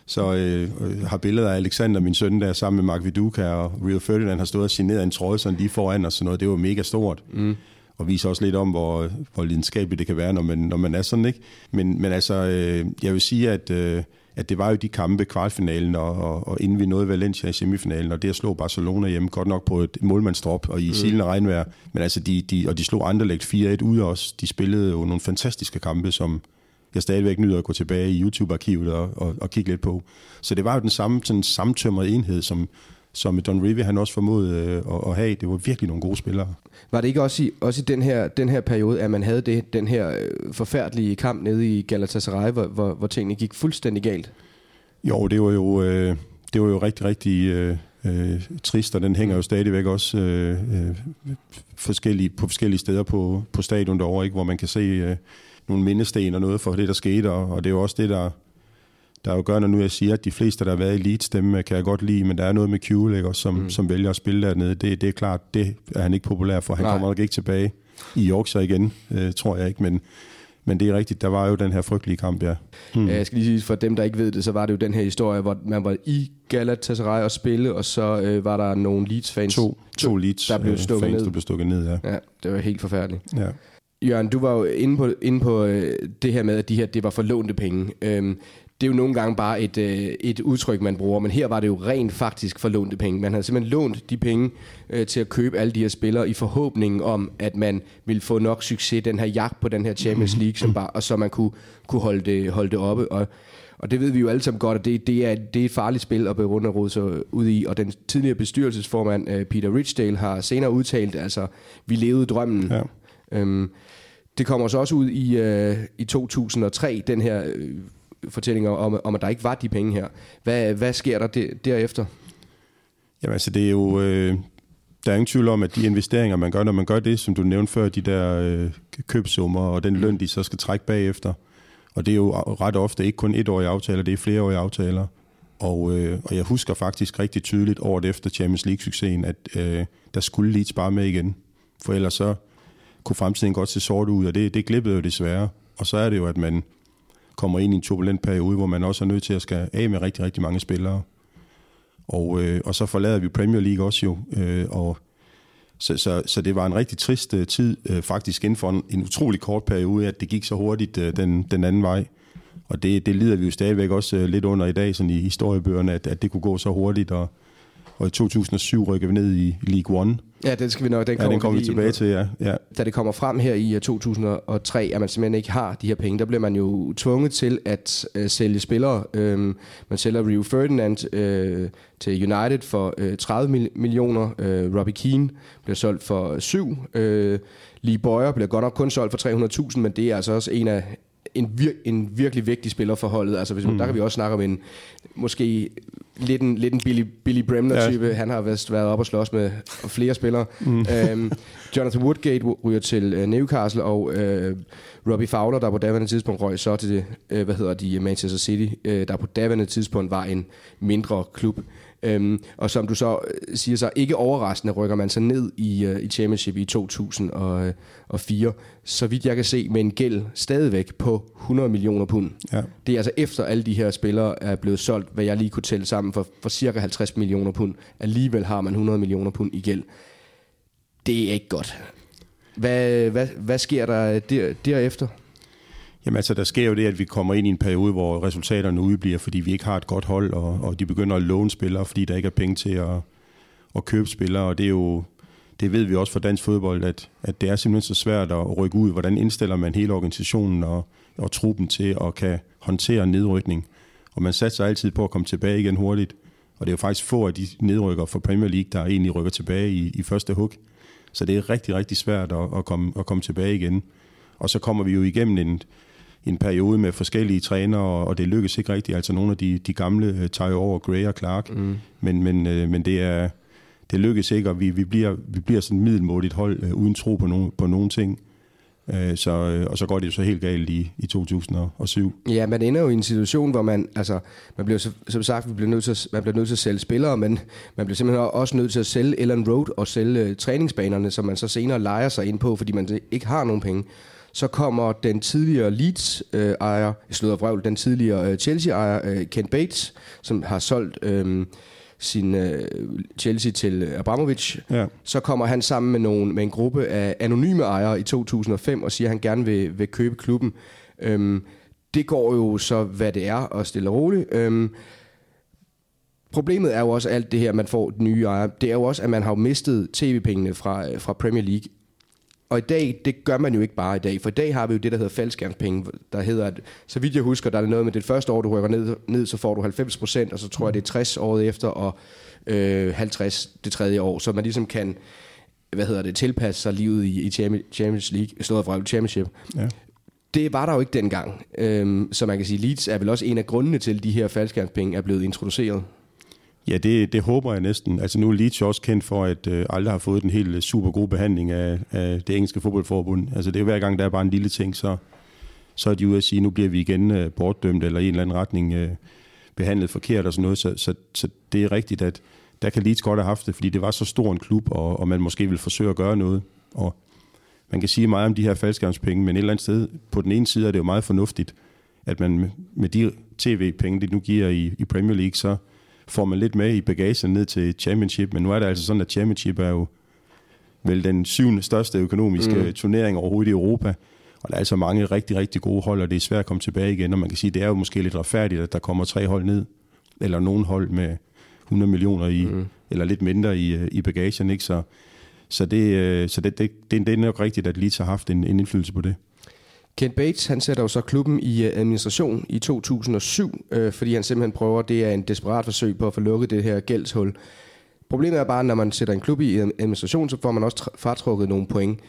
så øh, har billeder af Alexander, min søn, der sammen med Mark Viduka og Rio Ferdinand har stået og signeret en trøje sådan lige foran og sådan noget. Det var mega stort. Mm. Og viser også lidt om, hvor, hvor lidenskabeligt det kan være, når man, når man er sådan, ikke? Men, men altså, øh, jeg vil sige, at... Øh, at det var jo de kampe, kvartfinalen, og, og, og inden vi nåede Valencia i semifinalen, og det at slå Barcelona hjemme, godt nok på et målmandsdrop og i mm. silende regnvejr, men altså de, de, og de slog Anderlecht 4-1 ud os. De spillede jo nogle fantastiske kampe, som jeg stadigvæk nyder at gå tilbage i YouTube-arkivet og, og, og kigge lidt på. Så det var jo den samme sådan samtømrede enhed, som, som Don Rivi han også formåede øh, at, at have. Det var virkelig nogle gode spillere. Var det ikke også i, også i den, her, den her periode, at man havde det, den her øh, forfærdelige kamp nede i Galatasaray, hvor, hvor, hvor tingene gik fuldstændig galt? Jo, det var jo, øh, det var jo rigtig, rigtig øh, øh, trist, og den hænger jo stadigvæk også øh, øh, forskellige, på forskellige steder på, på stadion derovre, ikke? hvor man kan se øh, nogle mindesten og noget for det, der skete, og, og det er jo også det, der der jo gør, når nu jeg siger, at de fleste, der har været i Leeds, dem øh, kan jeg godt lide, men der er noget med Q, ikke, også, som, mm. som vælger at spille dernede. Det, det er klart, det er han ikke populær for. Han Nej. kommer nok ikke tilbage i Yorkshire igen, øh, tror jeg ikke, men, men det er rigtigt, der var jo den her frygtelige kamp, ja. Hmm. Jeg skal lige sige, for dem, der ikke ved det, så var det jo den her historie, hvor man var i Galatasaray og spille, og så øh, var der nogle Leeds-fans. To, to Leeds der blev øh, stukket fans, ned. der blev stukket ned, ja. Ja, det var helt forfærdeligt. Ja. Jørgen, du var jo inde på, inde på øh, det her med, at de her, det var forlånte penge. Øhm, det er jo nogle gange bare et, øh, et udtryk, man bruger, men her var det jo rent faktisk for lånte penge. Man havde simpelthen lånt de penge øh, til at købe alle de her spillere i forhåbningen om, at man ville få nok succes, den her jagt på den her Champions League, som bare, og så man kunne, kunne holde, det, holde det oppe. Og, og det ved vi jo alle sammen godt, at det, det, er, det er et farligt spil at berunde og sig ud i. Og den tidligere bestyrelsesformand, øh, Peter Richdale, har senere udtalt, altså, vi levede drømmen. Ja. Øhm, det kommer så også ud i, øh, i 2003, den her øh, fortællinger om, om, at der ikke var de penge her. Hvad, hvad sker der de, derefter? Jamen altså, det er jo... Øh, der er ingen tvivl om, at de investeringer, man gør, når man gør det, som du nævnte før, de der øh, købsummer og den løn, de så skal trække bagefter. Og det er jo ret ofte ikke kun etårige aftaler, det er flereårige aftaler. Og, øh, og jeg husker faktisk rigtig tydeligt året efter Champions League-succesen, at øh, der skulle Leeds bare med igen. For ellers så kunne fremtiden godt se sort ud, og det, det glippede jo desværre. Og så er det jo, at man kommer ind i en turbulent periode, hvor man også er nødt til at skal af med rigtig, rigtig mange spillere. Og, øh, og så forlader vi Premier League også jo, øh, og så, så, så det var en rigtig trist øh, tid, øh, faktisk inden for en, en utrolig kort periode, at det gik så hurtigt øh, den, den anden vej. Og det, det lider vi jo stadigvæk også øh, lidt under i dag, sådan i historiebøgerne, at, at det kunne gå så hurtigt, og, og i 2007 rykker vi ned i League One. Ja, den skal vi nok, den Ja, kommer, den kommer vi ind tilbage til, ja. ja. da det kommer frem her i øh, 2003, at man simpelthen ikke har de her penge, der bliver man jo tvunget til at øh, sælge spillere. Øhm, man sælger Rio Ferdinand øh, til United for øh, 30 mil- millioner. Øh, Robbie Keane bliver solgt for 7. Øh, Lee Boyer bliver godt nok kun solgt for 300.000, men det er altså også en af en, vir- en virkelig vigtig spiller for holdet. Altså, hvis, mm. Der kan vi også snakke om en måske lidt en, lidt en Billy, Billy Bremner-type. Ja. Han har vist været op og slås med flere spillere. Mm. Øhm, Jonathan Woodgate ryger til øh, Newcastle, og øh, Robbie Fowler, der på daværende tidspunkt røg så til det, øh, hvad hedder de, Manchester City, øh, der på daværende tidspunkt var en mindre klub. Øhm, og som du så øh, siger så, ikke overraskende rykker man så ned i, øh, i Championship i 2004, så vidt jeg kan se, med en gæld stadigvæk på 100 millioner pund. Ja. Det er altså efter alle de her spillere er blevet solgt, hvad jeg lige kunne tælle sammen for, for cirka 50 millioner pund. Alligevel har man 100 millioner pund i gæld. Det er ikke godt. Hvad, hvad, hvad sker der der, derefter? Jamen altså, der sker jo det, at vi kommer ind i en periode, hvor resultaterne udebliver, fordi vi ikke har et godt hold, og, og de begynder at låne spillere, fordi der ikke er penge til at, at købe spillere, og det er jo, det ved vi også fra dansk fodbold, at, at det er simpelthen så svært at rykke ud. Hvordan indstiller man hele organisationen og, og truppen til at kan håndtere nedrykning? Og man satser altid på at komme tilbage igen hurtigt. Og det er jo faktisk få af de nedrykker fra Premier League, der egentlig rykker tilbage i, i første hug. Så det er rigtig, rigtig svært at, at, komme, at komme tilbage igen. Og så kommer vi jo igennem en, en periode med forskellige trænere, og, det lykkes ikke rigtigt. Altså nogle af de, de gamle øh, tager jo over, Gray og Clark, mm. men, men, øh, men det er det lykkes ikke, og vi, vi, bliver, vi bliver sådan et middelmådigt hold, øh, uden tro på, no, på nogen ting. Øh, så, øh, og så går det jo så helt galt i, i 2007. Ja, man ender jo i en situation, hvor man, altså, man bliver så- som sagt, vi bliver nødt til, at- man bliver nødt til at sælge spillere, men man bliver simpelthen også nødt til at sælge Ellen Road og sælge øh, træningsbanerne, som man så senere leger sig ind på, fordi man ikke har nogen penge. Så kommer den tidligere Leeds-ejer, øh, vrøvl, den tidligere øh, Chelsea-ejer, øh, Ken Bates, som har solgt øh, sin øh, Chelsea til Abramovich, Ja. så kommer han sammen med, nogle, med en gruppe af anonyme ejere i 2005 og siger, at han gerne vil, vil købe klubben. Øhm, det går jo så, hvad det er, og stille og roligt. Øhm, problemet er jo også alt det her, man får nye ejer. Det er jo også, at man har mistet tv-pengene fra, øh, fra Premier League. Og i dag, det gør man jo ikke bare i dag, for i dag har vi jo det, der hedder faldskærmspenge, der hedder, at så vidt jeg husker, der er noget med det første år, du rykker ned, ned så får du 90 procent, og så tror jeg, det er 60 året efter, og øh, 50 det tredje år, så man ligesom kan, hvad hedder det, tilpasse sig livet i, i Champions- League, slået fra Championship. Ja. Det var der jo ikke dengang. Øhm, så man kan sige, Leeds er vel også en af grundene til, at de her faldskærmspenge er blevet introduceret. Ja, det, det håber jeg næsten. Altså nu er Leeds jo også kendt for, at øh, aldrig har fået den helt øh, super gode behandling af, af det engelske fodboldforbund. Altså det er hver gang, der er bare en lille ting, så, så er de ude at sige, nu bliver vi igen øh, bortdømt, eller i en eller anden retning øh, behandlet forkert og sådan noget. Så, så, så det er rigtigt, at der kan Leeds godt have haft det, fordi det var så stor en klub, og, og man måske vil forsøge at gøre noget. Og man kan sige meget om de her faldskærmspenge, men et eller andet sted, på den ene side er det jo meget fornuftigt, at man med- med de tv-penge, det nu giver i, i Premier League, så får man lidt med i bagagen ned til Championship, men nu er det altså sådan, at Championship er jo vel den syvende største økonomiske mm. turnering overhovedet i Europa, og der er altså mange rigtig, rigtig gode hold, og det er svært at komme tilbage igen, og man kan sige, det er jo måske lidt retfærdigt, at der kommer tre hold ned, eller nogen hold med 100 millioner i, mm. eller lidt mindre i, i bagagen, ikke? Så, så, det, øh, så det, det, det, det er nok rigtigt, at Leeds har haft en, en indflydelse på det. Kent Bates, han sætter jo så klubben i øh, administration i 2007, øh, fordi han simpelthen prøver, det er en desperat forsøg på at få lukket det her gældshul. Problemet er bare, når man sætter en klub i øh, administration, så får man også fratrukket nogle point.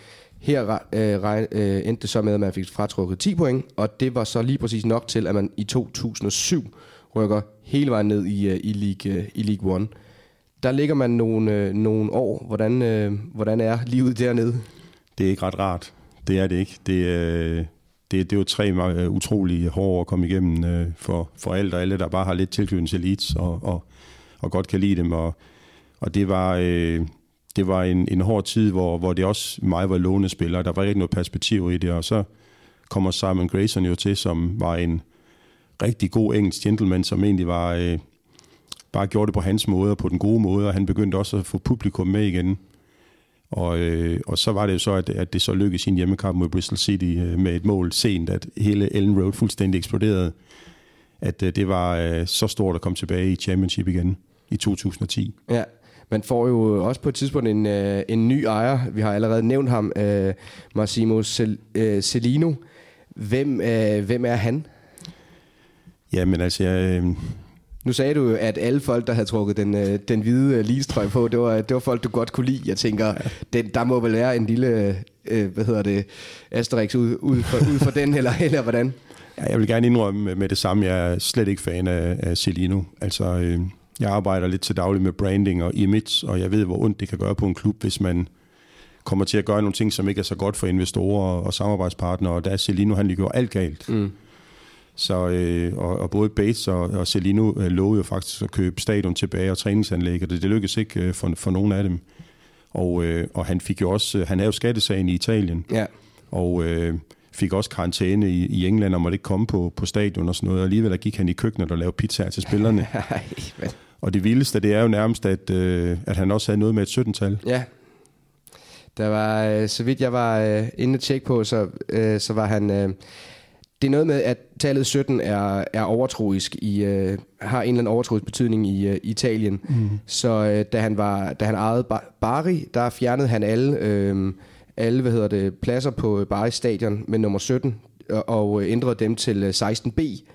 Her øh, regn, øh, endte det så med, at man fik fratrukket 10 point, og det var så lige præcis nok til, at man i 2007 rykker hele vejen ned i, øh, i, League, øh, i League One. Der ligger man nogle, øh, nogle år. Hvordan, øh, hvordan er livet dernede? Det er ikke ret rart. Det er det ikke. Det, øh, det, det er jo tre meget, øh, utrolige hårde at komme igennem øh, for, for alle og alle, der bare har lidt tilknytning til Leeds og, og, og godt kan lide dem. Og, og det var, øh, det var en, en hård tid, hvor, hvor det også mig var lånende spiller. Der var ikke noget perspektiv i det, og så kommer Simon Grayson jo til, som var en rigtig god engelsk gentleman, som egentlig var øh, bare gjorde det på hans måde og på den gode måde, og han begyndte også at få publikum med igen. Og, øh, og så var det jo så, at, at det så lykkedes i en hjemmekamp mod Bristol City øh, med et mål sent, at hele Ellen Road fuldstændig eksploderede. At øh, det var øh, så stort at komme tilbage i Championship igen i 2010. Ja, man får jo også på et tidspunkt en, øh, en ny ejer. Vi har allerede nævnt ham, øh, Massimo Cel, øh, Celino. Hvem, øh, hvem er han? Jamen altså, jeg, øh, Nu sagde du jo, at alle folk, der havde trukket den, øh, den hvide øh, leastrøj på, det var, det var folk, du godt kunne lide. Jeg tænker, den, der må vel være en lille, øh, hvad hedder det, Asterix ud, ud, for, ud for den, eller, eller hvordan? Ja, jeg vil gerne indrømme med det samme, jeg er slet ikke fan af, af Celino. Altså, øh, jeg arbejder lidt til daglig med branding og image, og jeg ved, hvor ondt det kan gøre på en klub, hvis man kommer til at gøre nogle ting, som ikke er så godt for investorer og samarbejdspartnere, og der er Celino, han lige gjorde alt galt. Mm. Så, øh, og, og både Bates og, og Celino øh, lovede jo faktisk at købe stadion tilbage og træningsanlæg, og det, lykkedes ikke øh, for, for nogen af dem. Og, øh, og han fik jo også, øh, han havde jo skattesagen i Italien, Ja. og øh, fik også karantæne i, i England og måtte ikke komme på, på stadion og sådan noget. Og alligevel der gik han i køkkenet og lavede pizzaer til spillerne. Ej, og det vildeste, det er jo nærmest, at, øh, at han også havde noget med et 17-tal. Ja. Der var, øh, så vidt jeg var øh, inde at tjekke på, så, øh, så var han... Øh, det er noget med, at tallet 17 er, er overtroisk i, øh, har en eller anden overtroisk betydning i øh, Italien. Mm. Så øh, da han var da han ejede Bar- Bari, der fjernede han alle øh, alle hvad hedder det pladser på Bari stadion med nummer 17 og, og øh, ændrede dem til øh, 16B.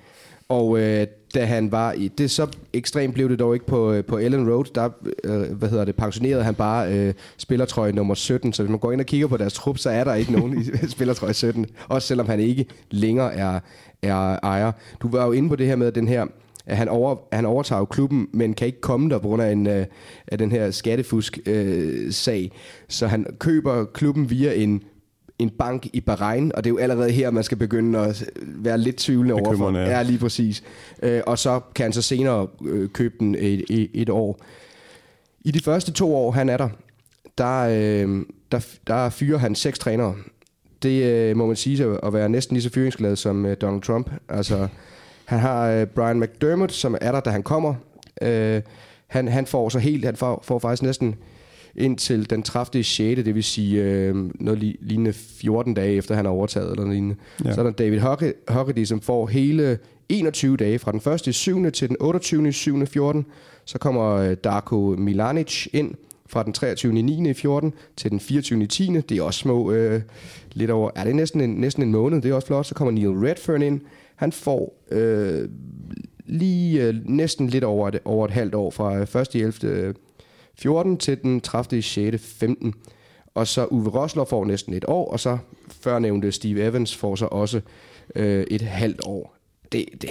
Og øh, da han var i, det så ekstremt blev det dog ikke på, øh, på Ellen Road, der øh, hvad hedder det, pensionerede han bare øh, spillertrøje nummer 17. Så hvis man går ind og kigger på deres trup, så er der ikke nogen i spillertrøje 17. Også selvom han ikke længere er, er ejer. Du var jo inde på det her med den her, at han, over, han overtager jo klubben, men kan ikke komme der på grund af, en, øh, af den her skattefusk-sag. Øh, så han køber klubben via en en bank i Bahrain, og det er jo allerede her, man skal begynde at være lidt tvivlende over for. Bekymrende, ja. Ja, lige præcis. Øh, og så kan han så senere øh, købe den et, et, et år. I de første to år, han er der, der, øh, der, der fyrer han seks trænere. Det øh, må man sige at- at være næsten lige så fyringsglad som øh, Donald Trump. Altså, han har øh, Brian McDermott, som er der, da han kommer. Øh, han, han får så helt, han får, får faktisk næsten indtil den 30. 6., det vil sige øh, noget li- lignende 14 dage efter han har overtaget, eller noget lignende. Ja. Så er der David Hockerty, som får hele 21 dage, fra den 1. i 7. til den 28. i 7. 14. Så kommer øh, Darko Milanic ind fra den 23. i 9. i 14 til den 24. i 10. Det er også små, øh, lidt over, er det næsten en, næsten en måned, det er også flot. Så kommer Neil Redfern ind, han får øh, lige øh, næsten lidt over et, over et halvt år fra øh, 1. i 11. 14 til den 30. i 6. 15. Og så Uwe Rosler får næsten et år, og så førnævnte Steve Evans får så også øh, et halvt år. Det, det,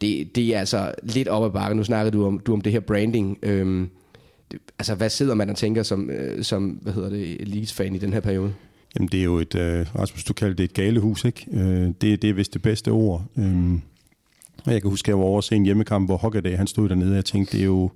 det, det er altså lidt op ad bakke. Nu snakkede du om, du om det her branding. Øhm, det, altså, hvad sidder man og tænker som, øh, som hvad hedder det, Leeds-fan i den her periode? Jamen, det er jo et, øh, Rasmus, du kalder det et galehus, ikke? Øh, det, det er vist det bedste ord. Øh, og jeg kan huske, at jeg var over at se en hjemmekamp, hvor Hockaday, han stod dernede, og jeg tænkte, det er jo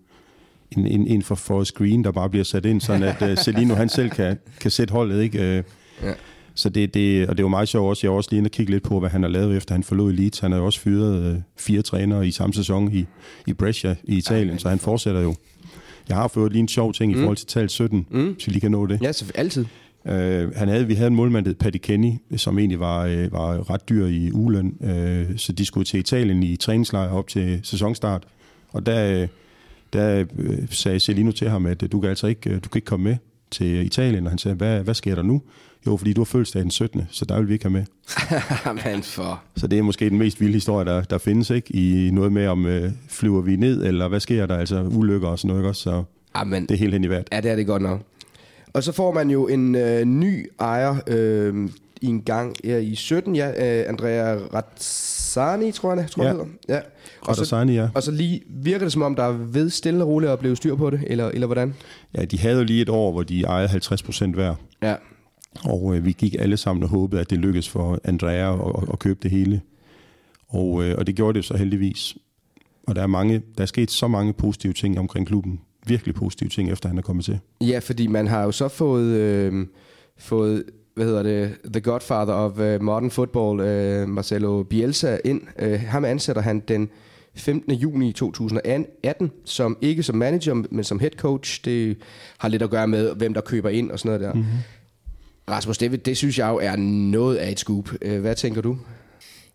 en, en, en for, for screen, der bare bliver sat ind, sådan at uh, Celino, han selv kan, kan sætte holdet, ikke? Øh, Ja. Så det, det, og det jo meget sjovt også. Jeg har også lige inde og kigge lidt på, hvad han har lavet, efter han forlod Leeds. Han har også fyret øh, fire trænere i samme sæson i, i Brescia i Italien, så han fortsætter jo. Jeg har fået lige en sjov ting i forhold til tal 17, mm. vi lige kan nå det. Ja, så altid. Øh, han havde, vi havde en målmand, der Paddy Kenny, som egentlig var, øh, var ret dyr i ugeløn, øh, så de skulle til Italien i træningslejr op til sæsonstart. Og der, øh, der øh, sagde Celino til ham, at øh, du kan altså ikke, øh, du kan ikke komme med til Italien. Og han sagde, hvad, hvad sker der nu? Jo, fordi du har fødselsdag den 17., så der vil vi ikke have med. Men for... Så det er måske den mest vilde historie, der, der findes, ikke? I noget med, om øh, flyver vi ned, eller hvad sker der? Altså ulykker og sådan noget, ikke også? Så Amen. det er helt hen i vejret. Ja, det er det godt nok. Og så får man jo en øh, ny ejer øh, i en gang ja, i 17, ja, øh, Andrea Razzani, tror jeg, tror jeg Ja. hedder. Ja. Og så, Razzani, ja. og så lige virker det som om, der er ved stille og roligt at blive styr på det, eller, eller hvordan? Ja, de havde jo lige et år, hvor de ejede 50 procent hver. Ja. Og øh, vi gik alle sammen og håbede, at det lykkedes for Andrea at, at, at købe det hele. Og, øh, og det gjorde det så heldigvis. Og der er, mange, der er sket så mange positive ting omkring klubben. Virkelig positive ting, efter han er kommet til. Ja, fordi man har jo så fået, øh, fået hvad hedder det, The Godfather of uh, Modern Football, øh, Marcelo Bielsa, ind. Øh, ham ansætter han den 15. juni 2018, som ikke som manager, men som head coach. Det har lidt at gøre med, hvem der køber ind og sådan noget der. Mm-hmm. Rasmus, det, det synes jeg jo er noget af et scoop. Hvad tænker du?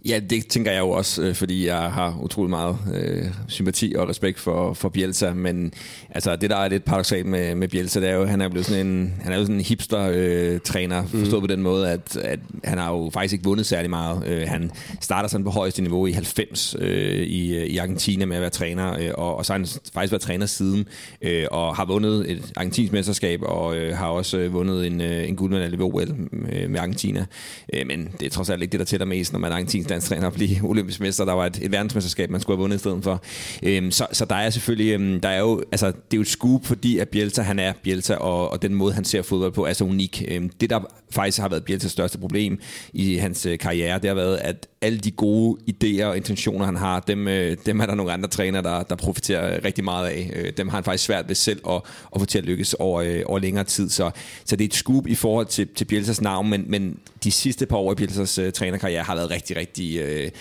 Ja, det tænker jeg jo også, øh, fordi jeg har utrolig meget øh, sympati og respekt for, for Bielsa, men altså, det der er lidt paradoxalt med, med Bielsa, det er jo, han er blevet sådan en, han er jo sådan en hipster-træner, øh, forstået mm. på den måde, at, at han har jo faktisk ikke vundet særlig meget. Øh, han starter sådan på højeste niveau i 90 øh, i, i Argentina med at være træner, øh, og, og så har han faktisk været træner siden, øh, og har vundet et argentinsk mesterskab, og øh, har også øh, vundet en, øh, en guldmedalje ved OL med, med Argentina. Øh, men det er trods alt ikke det, der tæller mest, når man er argentinsk landstræner at blive olympisk mester. Der var et, et verdensmesterskab, man skulle have vundet i stedet for. Øhm, så, så der er selvfølgelig, øhm, der er jo, altså, det er jo et scoop, fordi at Bielsa, han er Bielsa, og, og den måde, han ser fodbold på, er så unik. Øhm, det, der faktisk har været Bielsas største problem i hans øh, karriere, det har været, at alle de gode idéer og intentioner, han har, dem, øh, dem er der nogle andre træner, der, der profiterer rigtig meget af. Øh, dem har han faktisk svært ved selv at, at få til at lykkes over, øh, over længere tid. Så, så det er et skub i forhold til, til Bielsas navn, men, men de sidste par år i Bielsas øh, trænerkarriere har været rigtig, rigtig... Øh,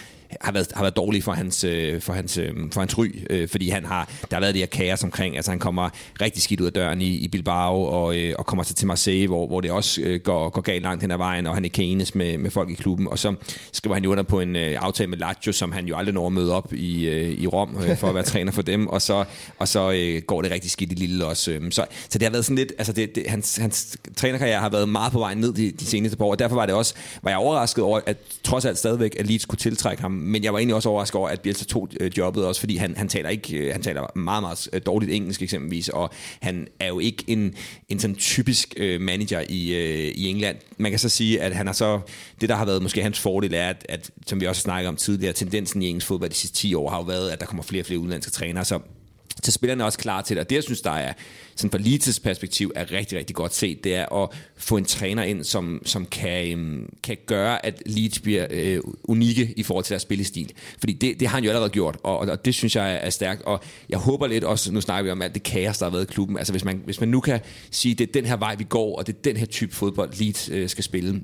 har været, har været dårlig for hans, øh, for hans, øh, for hans ry, øh, fordi han har, der har været det her kaos omkring, altså han kommer rigtig skidt ud af døren i, i Bilbao, og, øh, og kommer så til Marseille, hvor, hvor det også øh, går, går galt langt hen ad vejen, og han er kenes med, med folk i klubben, og så skriver han jo under på en øh, aftale med Lazio, som han jo aldrig når at møde op i, øh, i Rom, øh, for at være træner for dem, og så, og så øh, går det rigtig skidt i Lille også. Øh, så, så det har været sådan lidt, altså det, det, hans, hans trænerkarriere har været meget på vej ned de, de seneste par år, og derfor var det også, var jeg overrasket over, at trods alt stadigvæk, at Leeds kunne tiltrække ham, men jeg var egentlig også overrasket over, at Bielsa tog øh, jobbet også, fordi han, han taler ikke, øh, han taler meget, meget øh, dårligt engelsk eksempelvis, og han er jo ikke en, en sådan typisk øh, manager i, øh, i England. Man kan så sige, at han har så, det der har været måske hans fordel er, at, at som vi også snakker om tidligere, tendensen i engelsk fodbold de sidste 10 år har jo været, at der kommer flere og flere udenlandske trænere, så så spillerne er også klar til det. Og det, jeg synes, der er sådan fra Leeds perspektiv, er rigtig, rigtig godt set, det er at få en træner ind, som, som kan, øhm, kan gøre, at Leeds bliver øh, unikke i forhold til deres spillestil. Fordi det, det har han jo allerede gjort, og, og det synes jeg er stærkt. Og jeg håber lidt også, nu snakker vi om alt det kaos, der har været i klubben. Altså hvis man, hvis man nu kan sige, det er den her vej, vi går, og det er den her type fodbold, Leeds øh, skal spille,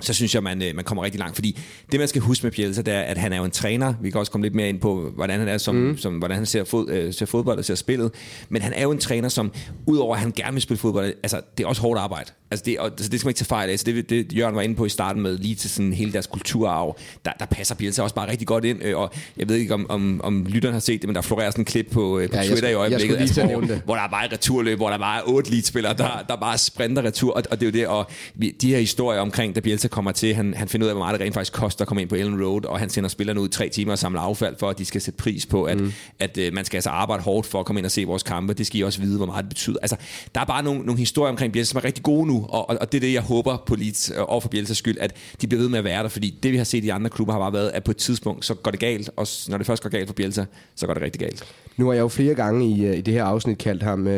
så synes jeg, man, øh, man kommer rigtig langt. Fordi det, man skal huske med Bielsa, det er, at han er jo en træner. Vi kan også komme lidt mere ind på, hvordan han er som, mm. som hvordan han ser, fod, øh, ser fodbold og ser spillet. Men han er jo en træner, som udover at han gerne vil spille fodbold, altså det er også hårdt arbejde. Altså det, og, altså det skal man ikke tage fejl af. Altså det, det, Jørgen var inde på i starten med lige til sådan hele deres kulturarv, der, der passer Bielsa også bare rigtig godt ind. Øh, og jeg ved ikke, om, om, om lytteren har set det, men der florerer sådan en klip på, øh, på ja, Twitter skal, i øjeblikket, altså, hvor, hvor, der er bare et returløb, hvor der bare er otte leadspillere, der, der bare sprinter retur. Og, og det er jo det, og vi, de her historier omkring, da Bielsa kommer til, han, han finder ud af, hvor meget det rent faktisk koster at komme ind på Ellen Road, og han sender spillerne ud i tre timer og samler affald, for at de skal sætte pris på, at, mm. at, at uh, man skal altså arbejde hårdt for at komme ind og se vores kampe. Det skal I også vide, hvor meget det betyder. Altså, der er bare nogle, nogle historier omkring Bielsa, som er rigtig gode nu, og, og, og det er det, jeg håber på Leeds øh, og for Bielsas skyld, at de bliver ved med at være der, fordi det vi har set i andre klubber har bare været, at på et tidspunkt, så går det galt, og når det først går galt for Bielsa, så går det rigtig galt. Nu har jeg jo flere gange i, øh, i det her afsnit kaldt ham uh,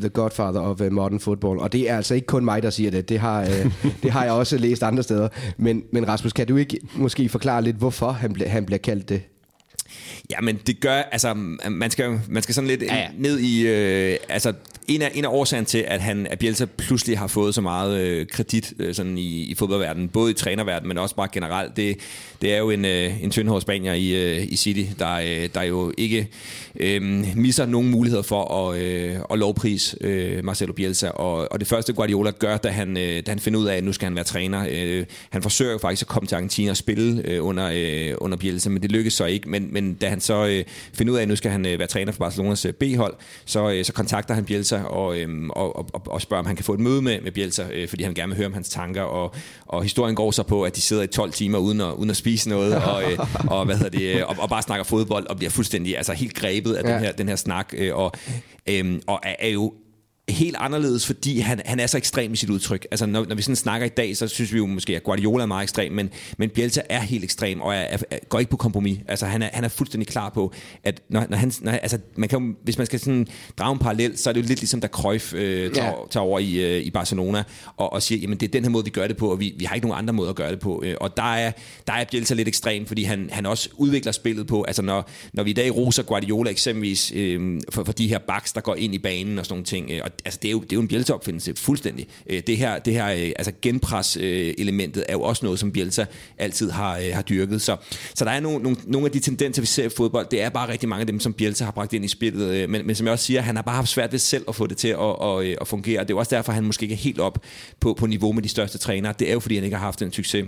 The Godfather of Modern Football, og det er altså ikke kun mig, der siger det. Det har, uh, det har jeg også læst andre steder. Men, men Rasmus, kan du ikke måske forklare lidt, hvorfor han, ble, han bliver kaldt det? Ja, men det gør, altså, man skal, man skal sådan lidt ja, ja. ned i, øh, altså, en af, en af årsagen til, at han, at Bielsa pludselig har fået så meget øh, kredit øh, sådan i, i fodboldverdenen, både i trænerverdenen, men også bare generelt, det, det er jo en, øh, en tyndhård spanier i, øh, i City, der, øh, der jo ikke øh, misser nogen muligheder for at, øh, at lovprise øh, Marcelo Bielsa. Og, og det første Guardiola gør, da han, øh, da han finder ud af, at nu skal han være træner, øh, han forsøger jo faktisk at komme til Argentina og spille øh, under, øh, under Bielsa, men det lykkes så ikke. Men, men da han så øh, finder ud af, at nu skal han øh, være træner for Barcelonas øh, B-hold, så, øh, så kontakter han Bielsa og, øh, og, og, og spørger, om han kan få et møde med, med Bielsa, øh, fordi han gerne vil høre om hans tanker. Og, og historien går så på, at de sidder i 12 timer uden at, uden at spise noget, og, øh, og, hvad hedder det, og, og bare snakker fodbold, og bliver fuldstændig altså, helt grebet af ja. den, her, den her snak, øh, og, øh, og er, er jo helt anderledes, fordi han, han er så ekstrem i sit udtryk. Altså, når, når vi sådan snakker i dag, så synes vi jo måske, at Guardiola er meget ekstrem, men, men Bielsa er helt ekstrem, og er, er, er, går ikke på kompromis. Altså, han er, han er fuldstændig klar på, at når, når han, når, altså, man kan, hvis man skal sådan drage en parallel, så er det jo lidt ligesom, da Cruyff øh, tager, ja. tager over i, øh, i Barcelona, og, og siger, jamen det er den her måde, vi gør det på, og vi, vi har ikke nogen andre måder at gøre det på. Øh, og der er, der er Bielsa lidt ekstrem, fordi han, han også udvikler spillet på, altså når, når vi i dag roser Guardiola eksempelvis øh, for, for de her backs, der går ind i banen og sådan nogle ting, øh, og altså, det er jo, det er jo en Bielsa-opfindelse, fuldstændig. Øh, det her, det her øh, altså genpres-elementet øh, er jo også noget, som Bielsa altid har, har dyrket. Så, så der er nogle, nogle, nogle af de tendenser, vi ser i fodbold, det er bare rigtig mange af dem, som Bielsa har bragt ind i spillet. Men, men som jeg også siger, han har bare haft svært ved selv at få det til at, at, at fungere. Det er jo også derfor, han måske ikke er helt op på, på niveau med de største trænere. Det er jo, fordi han ikke har haft den succes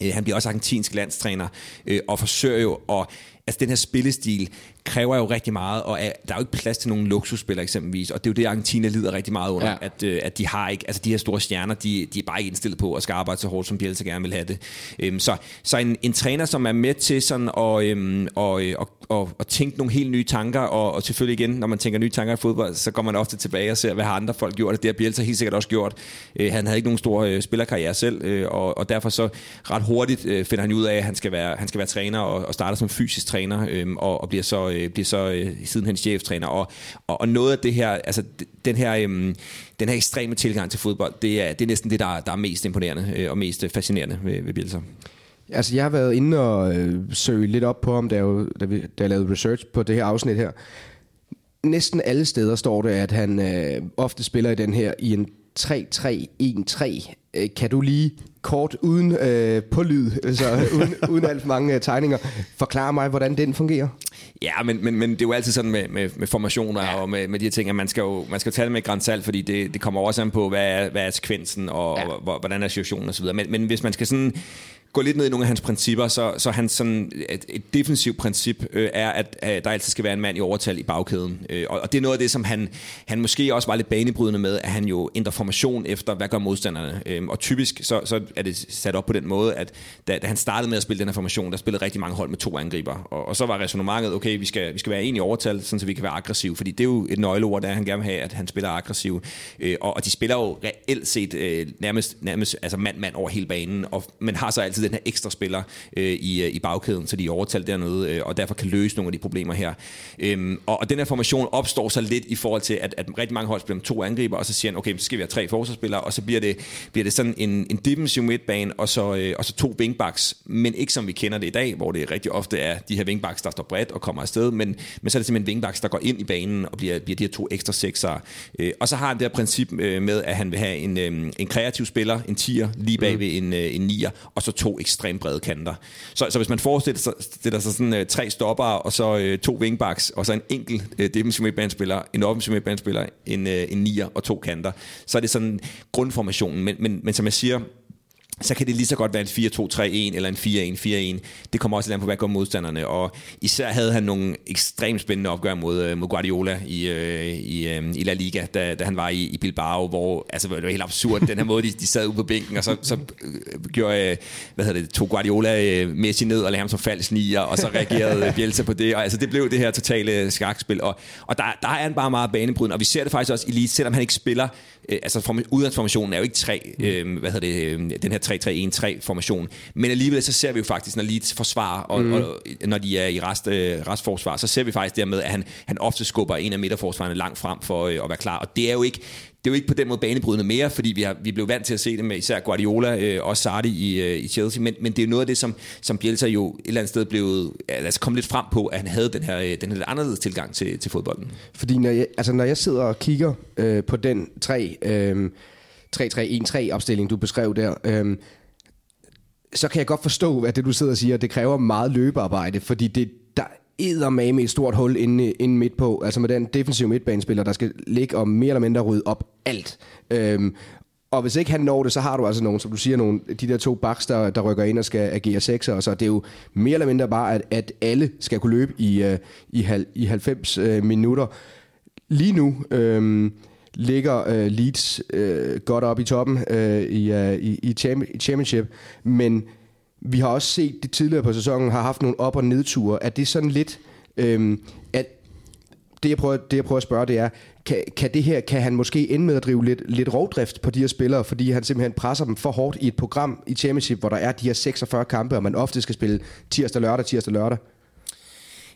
han bliver også argentinsk landstræner øh, og forsøger jo at altså den her spillestil kræver jo rigtig meget, og er, der er jo ikke plads til nogle luksusspillere eksempelvis, og det er jo det, Argentina lider rigtig meget under, ja. at, øh, at de har ikke, altså de her store stjerner, de, de er bare ikke indstillet på at skal arbejde så hårdt, som Bielsa gerne vil have det. Øhm, så så en, en træner, som er med til sådan at, øhm, og, og, og, og tænke nogle helt nye tanker, og, og selvfølgelig igen, når man tænker nye tanker i fodbold, så går man ofte tilbage og ser, hvad har andre folk gjort, og det har Bielsa helt sikkert også gjort. Øh, han havde ikke nogen stor øh, spillerkarriere selv, øh, og, og derfor så ret hurtigt øh, finder han ud af, at han skal være, han skal være træner, og, og starter som fysisk træner, øh, og, og bliver så, øh, bliver så øh, sidenhen cheftræner. Og, og, og noget af det her, altså den her, øh, den her ekstreme tilgang til fodbold, det er, det er næsten det, der, der er mest imponerende øh, og mest øh, fascinerende ved, ved Bielsa. Altså, jeg har været inde og øh, søge lidt op på ham, da jeg, da, vi, da jeg lavede research på det her afsnit her. Næsten alle steder står det, at han øh, ofte spiller i den her i en 3-3-1-3. Øh, kan du lige kort uden øh, på lyd, altså uden, uden alt for mange øh, tegninger, forklare mig, hvordan den fungerer? Ja, men, men, men det er jo altid sådan med, med, med formationer ja. og med, med de her ting, at man skal jo man skal jo tage det med grænsalt, fordi det, det kommer også an på, hvad er, hvad er sekvensen, og, ja. og hvordan er situationen osv. Men, men hvis man skal sådan gå lidt ned i nogle af hans principper, så, så hans sådan et, et defensivt princip øh, er, at, at der altid skal være en mand i overtal i bagkæden. Øh, og, og det er noget af det, som han, han måske også var lidt banebrydende med, at han jo ændrer formation efter, hvad gør modstanderne. Øh, og typisk så, så er det sat op på den måde, at da, da han startede med at spille den her formation, der spillede rigtig mange hold med to angriber. Og, og så var resonemanget, okay, vi skal, vi skal være en i overtal, sådan så vi kan være aggressiv, fordi det er jo et nøgleord, der han gerne vil have, at han spiller aggressiv. Øh, og, og de spiller jo reelt set øh, nærmest, nærmest altså mand-mand over hele banen, og, men har så altid den her ekstra spiller øh, i, øh, i bagkæden, så de er overtalt dernede, øh, og derfor kan løse nogle af de problemer her. Øhm, og, og den her formation opstår så lidt i forhold til, at, at rigtig mange hold spiller med to angriber, og så siger han, okay, så skal vi have tre forsvarsspillere, og så bliver det, bliver det sådan en, en defensiv midtbane, og så, øh, og så to wingbacks, men ikke som vi kender det i dag, hvor det rigtig ofte er de her wingbacks, der står bredt og kommer afsted, men, men så er det simpelthen wingbacks, der går ind i banen og bliver, bliver de her to ekstra sekser. Øh, og så har han det her princip øh, med, at han vil have en, øh, en kreativ spiller, en tier, lige bag ved mm. en, øh, en nier, og så to ekstremt brede kanter. Så, så hvis man forestiller sig, det der så sådan øh, tre stopper, og så øh, to wingbacks, og så en enkelt øh, defensiv midtbanespiller, en offensiv midtbanespiller, en, øh, en nier og to kanter, så er det sådan grundformationen. Men, men, men som jeg siger, så kan det lige så godt være en 4-2-3-1 eller en 4-1-4-1. Det kommer også lidt på, hvad går modstanderne. Og især havde han nogle ekstremt spændende opgør mod, øh, mod Guardiola i, øh, i, øh, i La Liga, da, da han var i, i Bilbao, hvor altså, det var helt absurd, den her måde, de, de sad ude på bænken, og så, så gjorde, hvad hedder det, tog Guardiola Messi ned og lagde ham som falsk nier, og så reagerede Bielsa på det. Og altså, det blev det her totale skakspil. Og, og der, der er han bare meget banebrydende, og vi ser det faktisk også i lige, selvom han ikke spiller øh, altså udgangsformationen er jo ikke tre, øh, hvad hedder det, øh, den her 3-3-1-3 formation, men alligevel så ser vi jo faktisk, når Leeds forsvarer, og, mm. og når de er i rest, øh, restforsvar, så ser vi faktisk dermed, at han, han ofte skubber en af midterforsvarerne langt frem for øh, at være klar, og det er jo ikke, det er jo ikke på den måde banebrydende mere, fordi vi, har, vi blev vant til at se det med især Guardiola øh, og Sardi i, øh, i Chelsea, men, men det er jo noget af det, som, som Bielsa jo et eller andet sted blev, altså kom lidt frem på, at han havde den her, øh, den her anderledes tilgang til, til fodbolden. Fordi når jeg, altså når jeg sidder og kigger øh, på den 3, øh, 3-3-1-3 opstilling, du beskrev der, øh, så kan jeg godt forstå, at det du sidder og siger, det kræver meget løbearbejde, fordi det, der eddermame med et stort hul inde, inde midt på, altså med den defensive midtbanespiller, der skal ligge og mere eller mindre rydde op alt. Øhm, og hvis ikke han når det, så har du altså nogen, som du siger, nogen, de der to backs, der, der rykker ind og skal agere sekser, og så det er jo mere eller mindre bare, at, at alle skal kunne løbe i, uh, i, hal, i 90 uh, øh, minutter. Lige nu øhm, ligger uh, Leeds uh, godt op i toppen uh, i, uh, i, i championship, men vi har også set det tidligere på sæsonen, har haft nogle op- og nedture. Er det sådan lidt... Øhm, at det jeg, prøver, det, jeg prøver at spørge, det er, kan, kan, det her, kan han måske ende med at drive lidt, lidt rovdrift på de her spillere, fordi han simpelthen presser dem for hårdt i et program i Championship, hvor der er de her 46 kampe, og man ofte skal spille tirsdag, lørdag, tirsdag, lørdag?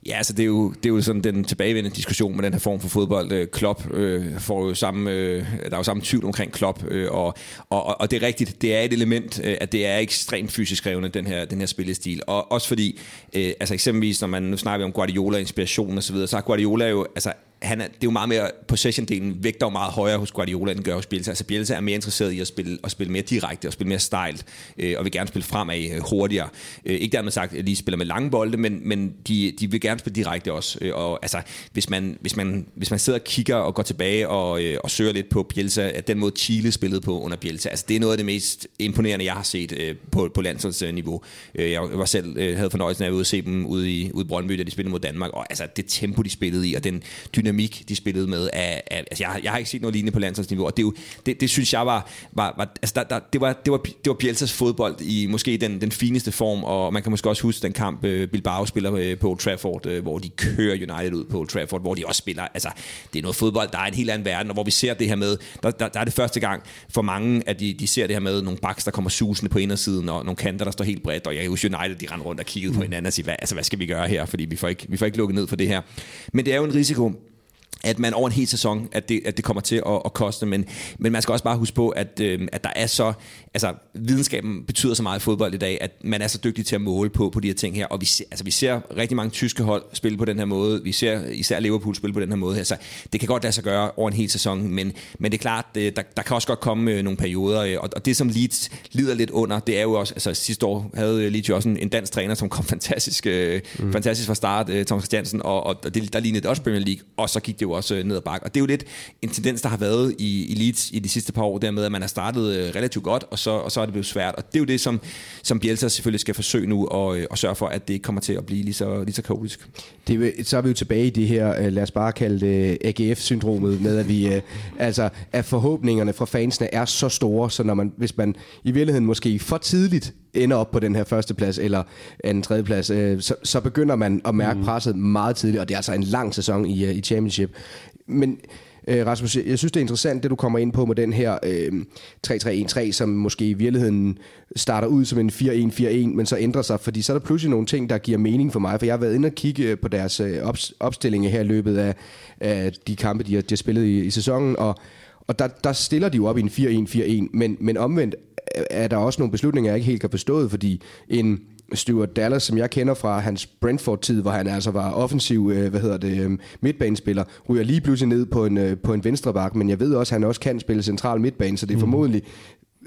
Ja, altså det er jo, det er jo sådan den tilbagevendende diskussion med den her form for fodbold. Øh, Klopp øh, får jo samme, øh, der er jo samme tvivl omkring Klopp, øh, og, og, og det er rigtigt, det er et element, øh, at det er ekstremt fysisk krævende, den her, den her spillestil. Og også fordi, øh, altså eksempelvis, når man nu snakker om Guardiola, inspiration og så videre, så har Guardiola jo, altså han er, det er jo meget mere, possession-delen vægter jo meget højere hos Guardiola, end gør hos Bielsa. Altså Bielsa er mere interesseret i at spille, at spille mere direkte og spille mere stejlt, øh, og vil gerne spille fremad øh, hurtigere. Øh, ikke dermed sagt, at de spiller med lange bolde, men, men de, de vil gerne spille direkte også. Øh, og altså, hvis man, hvis, man, hvis man sidder og kigger og går tilbage og, øh, og søger lidt på Bielsa, at den måde Chile spillede på under Bielsa, altså det er noget af det mest imponerende, jeg har set øh, på, på landsholdsniveau. Øh, jeg var selv øh, havde fornøjelsen af at se dem ude i, ude i Brøndby, da de spillede mod Danmark, og altså det tempo, de spillede i, og den dynamik, de spillede med, af, af, altså jeg, jeg har ikke set noget lignende på landsholdsniveau, og det, er jo, det, det synes jeg var, var, var altså der, der, det, var, det, var, det var Bielsas fodbold i måske den, den fineste form, og man kan måske også huske den kamp, øh, Bilbao spiller øh, på Old Trafford, øh, hvor de kører United ud på Old Trafford, hvor de også spiller, altså det er noget fodbold, der er en helt anden verden, og hvor vi ser det her med, der, der, der er det første gang for mange, at de, de ser det her med nogle baks, der kommer susende på indersiden, og nogle kanter, der står helt bredt, og jeg husker United, de render rundt og kiggede på hinanden og siger, hvad, altså, hvad skal vi gøre her, fordi vi får, ikke, vi får ikke lukket ned for det her. Men det er jo en risiko, at man over en hel sæson, at det, at det kommer til at, at koste, men, men man skal også bare huske på, at, øh, at der er så, altså videnskaben betyder så meget i fodbold i dag, at man er så dygtig til at måle på, på de her ting her, og vi ser, altså, vi ser rigtig mange tyske hold spille på den her måde, vi ser især Liverpool spille på den her måde her, så det kan godt lade sig gøre over en hel sæson, men, men det er klart, der, der kan også godt komme øh, nogle perioder, øh, og, og det som Leeds lider lidt under, det er jo også, altså sidste år havde Leeds jo også en, en dansk træner, som kom fantastisk, øh, mm. fantastisk fra start, øh, Thomas Christiansen, og, og det, der lignede også Premier League, og så gik det jo også øh, ned ad bakke. Og det er jo lidt en tendens, der har været i, i Leeds i de sidste par år, dermed at man har startet øh, relativt godt, og så, og så er det blevet svært. Og det er jo det, som, som Bielsa selvfølgelig skal forsøge nu at, øh, at sørge for, at det ikke kommer til at blive lige så, lige så kaotisk. Det, så er vi jo tilbage i det her, øh, lad os bare kalde det AGF-syndromet, med at vi, altså, at forhåbningerne fra fansene er så store, så når man, hvis man i virkeligheden måske for tidligt ender op på den her første plads eller anden tredje plads, øh, så, så begynder man at mærke mm. presset meget tidligt, og det er altså en lang sæson i, øh, i championship. Men øh, Rasmus, jeg synes, det er interessant, det du kommer ind på med den her øh, 3-3-1-3, som måske i virkeligheden starter ud som en 4-1-4-1, men så ændrer sig, fordi så er der pludselig nogle ting, der giver mening for mig, for jeg har været inde og kigge øh, på deres øh, opstillinger her i løbet af, af de kampe, de har, de har spillet i, i sæsonen, og og der, der stiller de jo op i en 4-1-4-1, men, men omvendt er der også nogle beslutninger, jeg ikke helt kan forstå, fordi en Stuart Dallas, som jeg kender fra hans Brentford-tid, hvor han altså var offensiv, øh, hvad hedder det, øh, midtbanespiller, ryger lige pludselig ned på en, øh, på en venstre bak, men jeg ved også, at han også kan spille central midtbane, så det er mm. formodentlig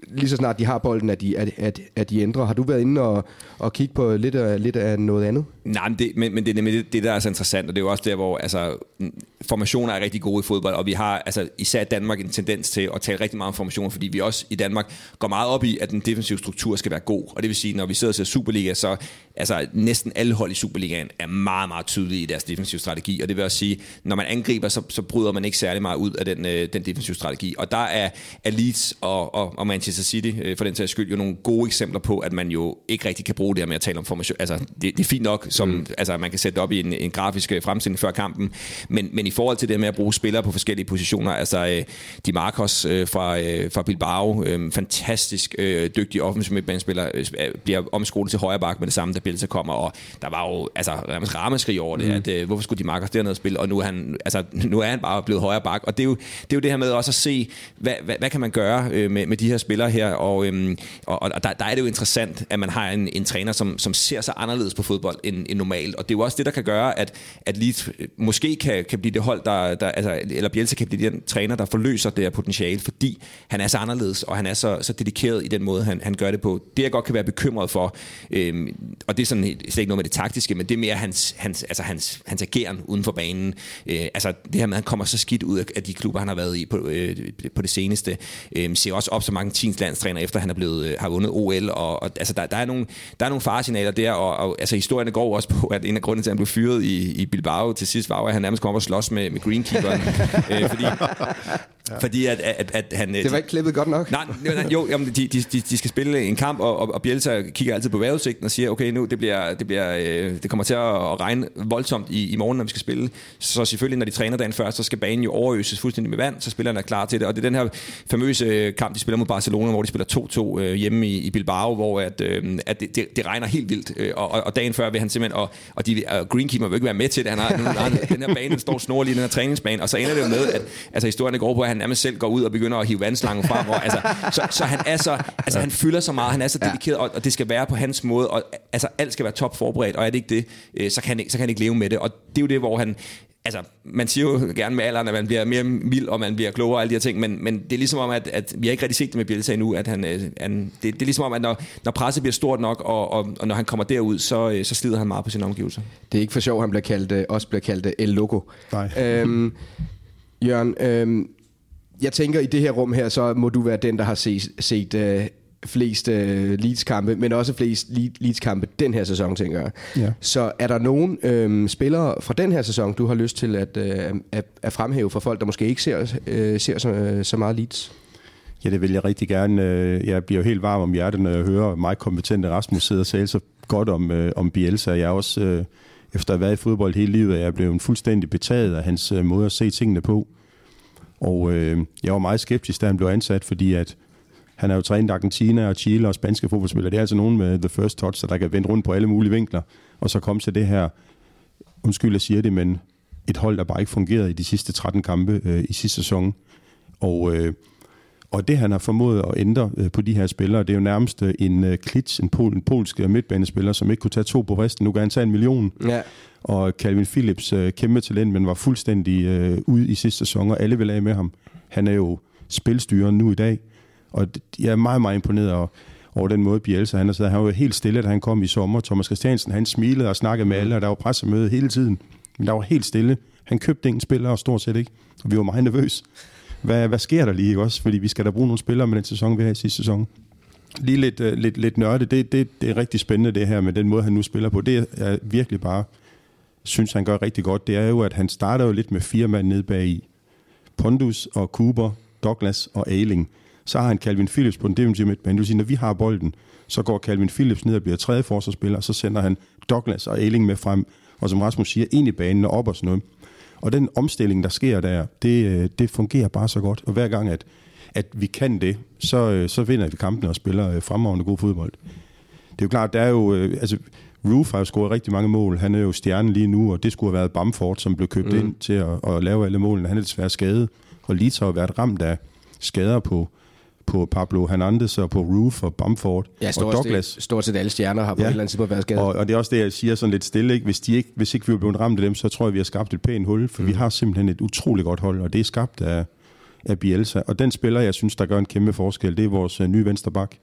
lige så snart de har bolden, at de, at, at, at de ændrer. Har du været inde og, og kigge på lidt af, lidt af noget andet? Nej, men det, men, men det er nemlig det, det, der er så interessant, og det er jo også der, hvor altså, formationer er rigtig gode i fodbold, og vi har altså, især i Danmark en tendens til at tale rigtig meget om formationer, fordi vi også i Danmark går meget op i, at den defensive struktur skal være god. Og det vil sige, når vi sidder og ser Superliga, så altså, næsten alle hold i Superligaen er meget, meget tydelige i deres defensive strategi. Og det vil også sige, når man angriber, så, så bryder man ikke særlig meget ud af den, øh, den defensive strategi. Og der er, er Leeds og, og, og Manchester City, øh, for den sags skyld, jo nogle gode eksempler på, at man jo ikke rigtig kan bruge det her med at tale om formation. Altså, det, det er fint nok, som mm. altså, man kan sætte op i en, en grafisk øh, fremstilling før kampen, men, men i forhold til det med at bruge spillere på forskellige positioner, altså øh, Di Marcos øh, fra, øh, fra Bilbao, øh, fantastisk øh, dygtig offensiv midtbanespiller, øh, bliver omskolet til højre bak med det samme, da Bielsa kommer, og der var jo altså, rammeskrig over det, mm. at øh, hvorfor skulle Di Marcos dernede spille, og nu er, han, altså, nu er han bare blevet højre bak, og det er jo det, er jo det her med også at se, hvad, hvad, hvad kan man gøre øh, med, med de her spillere her, og, øh, og, og der, der er det jo interessant, at man har en, en træner, som, som ser sig anderledes på fodbold end, end normalt, og det er jo også det, der kan gøre, at, at Leeds måske kan, kan blive det hold, der, der altså, eller Bielsa kan blive den træner, der forløser det her potentiale, fordi han er så anderledes, og han er så, så dedikeret i den måde, han, han gør det på. Det jeg godt kan være bekymret for, øhm, og det er sådan slet ikke noget med det taktiske, men det er mere hans, hans, altså hans, hans ageren uden for banen. Øh, altså det her med, at han kommer så skidt ud af de klubber, han har været i på, øh, på det seneste. Øh, ser også op så mange teams landstræner, efter han er blevet, øh, har vundet OL, og, og altså, der, der, er nogle, der er nogle faresignaler der, og, og altså, historien går også på, at en af grundene til, at han blev fyret i, i Bilbao til sidst, var at han nærmest kom op og slås med, med greenkeeperen. øh, fordi Ja. Fordi at, at, at han... Det var ikke klippet godt nok. Nej, jo, jamen, de, de, de skal spille en kamp, og, og, Bielsa kigger altid på vejrudsigten og siger, okay, nu det bliver, det, bliver, øh, det kommer til at regne voldsomt i, i morgen, når vi skal spille. Så selvfølgelig, når de træner dagen før, så skal banen jo overøses fuldstændig med vand, så spillerne er klar til det. Og det er den her famøse kamp, de spiller mod Barcelona, hvor de spiller 2-2 øh, hjemme i, i Bilbao, hvor at, øh, at det, det, det, regner helt vildt. Øh, og, og, dagen før vil han simpelthen... Og, og, de, og Greenkeeper vil ikke være med til det. Han har, han, den her bane, den står snorlig den her træningsbane, og så ender det jo med, at altså, historien går på, at han nærmest selv går ud og begynder at hive vandslangen frem. Og, altså, så, så, han er så, altså, han fylder så meget, han er så dedikeret, og, og det skal være på hans måde, og altså, alt skal være top forberedt, og er det ikke det, øh, så kan han, så kan han ikke leve med det. Og det er jo det, hvor han, altså, man siger jo gerne med alderen, at man bliver mere mild, og man bliver klogere og alle de her ting, men, men det er ligesom om, at, at vi har ikke rigtig set det med Bielsa endnu, at han, øh, han det, det, er ligesom om, at når, når presset bliver stort nok, og, og, og når han kommer derud, så, øh, så slider han meget på sine omgivelser. Det er ikke for sjov, han bliver kaldt, øh, også bliver kaldt El Loco. Nej. Øhm, Jørgen, øhm, jeg tænker, i det her rum her, så må du være den, der har set, set øh, flest øh, Leeds-kampe, men også flest Leeds-kampe den her sæson, tænker jeg. Ja. Så er der nogen øh, spillere fra den her sæson, du har lyst til at, øh, at, at fremhæve for folk, der måske ikke ser, øh, ser så, så meget Leeds? Ja, det vil jeg rigtig gerne. Øh, jeg bliver jo helt varm om hjertet, når jeg hører mig kompetente Rasmus sidde og tale så godt om, øh, om Bielsa. Jeg er også, øh, efter at have været i fodbold hele livet, jeg blev fuldstændig betaget af hans måde at se tingene på. Og øh, jeg var meget skeptisk, da han blev ansat, fordi at han er jo trænet Argentina og Chile og spanske fodboldspillere. Det er altså nogen med the first touch, så der kan vende rundt på alle mulige vinkler. Og så kom til det her, undskyld, jeg siger det, men et hold, der bare ikke fungerede i de sidste 13 kampe øh, i sidste sæson. Og, øh, og det, han har formået at ændre øh, på de her spillere, det er jo nærmest øh, en øh, klits, en, pol, en polsk midtbanespiller, som ikke kunne tage to på resten. Nu kan han tage en million. Ja. Og Calvin Phillips, øh, kæmpe talent, men var fuldstændig øh, ude i sidste sæson, og alle vil af med ham. Han er jo spilstyren nu i dag. Og jeg er meget, meget imponeret over, over den måde, Bielsa han har siddet. Han var jo helt stille, da han kom i sommer. Thomas Christiansen, han smilede og snakkede med alle, og der var pressemøde hele tiden. Men der var helt stille. Han købte ingen spillere, stort set ikke. Og vi var meget nervøse. Hvad, hvad sker der lige, ikke også? Fordi vi skal da bruge nogle spillere med den sæson, vi har i sidste sæson. Lige lidt, uh, lidt, lidt nørde. Det, det, det er rigtig spændende, det her med den måde, han nu spiller på. Det er virkelig bare, synes han gør rigtig godt. Det er jo, at han starter jo lidt med fire mand nede bag i. Pondus og Cooper, Douglas og Ailing så har han Calvin Phillips på den defensive midtbane. Det vil sige, når vi har bolden, så går Calvin Phillips ned og bliver tredje forsvarsspiller, og så sender han Douglas og Ailing med frem, og som Rasmus siger, ind i banen og op og sådan noget. Og den omstilling, der sker der, det, øh, det fungerer bare så godt. Og hver gang, at, at vi kan det, så, øh, så vinder vi kampene og spiller øh, fremragende god fodbold. Det er jo klart, der er jo... Altså, Roof har jo scoret rigtig mange mål. Han er jo stjernen lige nu, og det skulle have været Bamford, som blev købt mm. ind til at, at lave alle målene. Han er desværre skadet, og Leeds har jo været ramt af skader på, på Pablo Hernandez og på Roof og Bamford ja, og Douglas. Set, stort set alle stjerner har på ja. et eller andet tidspunkt været skadet. Og, og det er også det, jeg siger sådan lidt stille. Ikke? Hvis, de ikke, hvis ikke vi er blevet ramt af dem, så tror jeg, vi har skabt et pænt hul, for mm. vi har simpelthen et utroligt godt hold, og det er skabt af, af Bielsa. Og den spiller, jeg synes, der gør en kæmpe forskel, det er vores uh, nye vensterbak,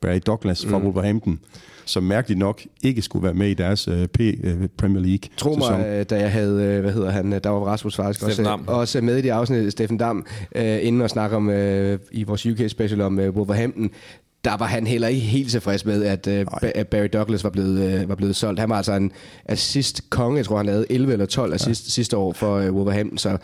Barry Douglas fra mm. Wolverhampton som mærkeligt nok ikke skulle være med i deres uh, P, uh, Premier League Tro mig, øh, da jeg havde, hvad hedder han, der var Rasmus faktisk også, også med i det afsnit, Steffen Dam, uh, inden at snakke om uh, i vores UK special om uh, Wolverhampton, der var han heller ikke helt tilfreds med, at, uh, at Barry Douglas var blevet, uh, var blevet solgt. Han var altså en assist-konge, jeg tror han lavede 11 eller 12 assist ja. sidste år for uh, Wolverhampton, så,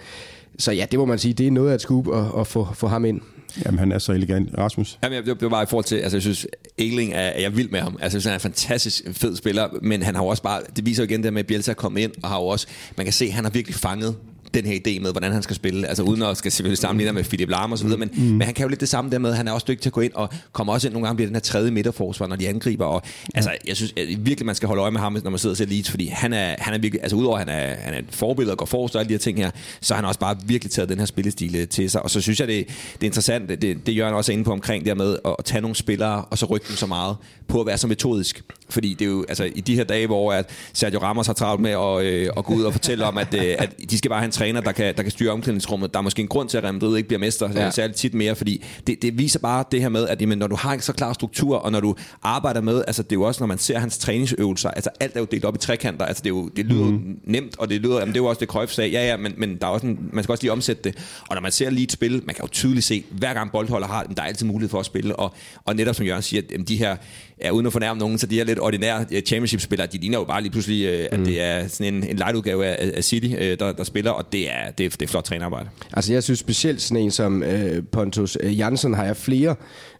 så ja, det må man sige, det er noget af et scoop at, at få, få ham ind. Jamen, han er så elegant. Rasmus? Jamen, det, det var bare i forhold til, altså jeg synes, Egling er, er jeg vild med ham. Altså jeg synes, han er en fantastisk fed spiller, men han har også bare, det viser jo igen det med, at Bielsa er kommet ind, og har jo også, man kan se, han har virkelig fanget den her idé med, hvordan han skal spille. Altså uden at skal selvfølgelig sammenligne med Philip Lahm og så videre, men, mm. men han kan jo lidt det samme der med, han er også dygtig til at gå ind og komme også ind nogle gange bliver den her tredje midterforsvar, når de angriber. Og, altså, jeg synes at virkelig, man skal holde øje med ham, når man sidder og ser Leeds, fordi han er, han er virkelig, altså udover at han er, han er et forbillede og går forrest og alle de her ting her, så har han også bare virkelig taget den her spillestil øh, til sig. Og så synes jeg, det, det er interessant, det, det gør han også inde på omkring der med at tage nogle spillere, og så rykke dem så meget på at være så metodisk. Fordi det er jo, altså i de her dage, hvor at Sergio Ramos har travlt med at, øh, at gå ud og fortælle om, at, øh, at de skal bare have en træner, der kan, der kan styre omklædningsrummet. Der er måske en grund til, at Real Madrid ikke bliver mester, ja. særligt tit mere, fordi det, det viser bare det her med, at jamen, når du har en så klar struktur, og når du arbejder med, altså det er jo også, når man ser hans træningsøvelser, altså alt er jo delt op i trekanter, altså det, er jo, det lyder mm. nemt, og det lyder, jamen det er jo også det Cruyff sagde, ja ja, men, men der er også en, man skal også lige omsætte det, og når man ser lige et spil, man kan jo tydeligt se, hver gang boldholder har, der er altid mulighed for at spille, og, og netop som Jørgen siger, at de her ja, uden at fornærme nogen, så de her lidt ordinære øh, championship-spillere, de ligner jo bare lige pludselig, øh, at mm. det er sådan en, en light-udgave af, af City, øh, der, der spiller, og det er, det, er, det er flot trænerarbejde. Altså jeg synes specielt sådan en som øh, Pontus Jansen har jeg flere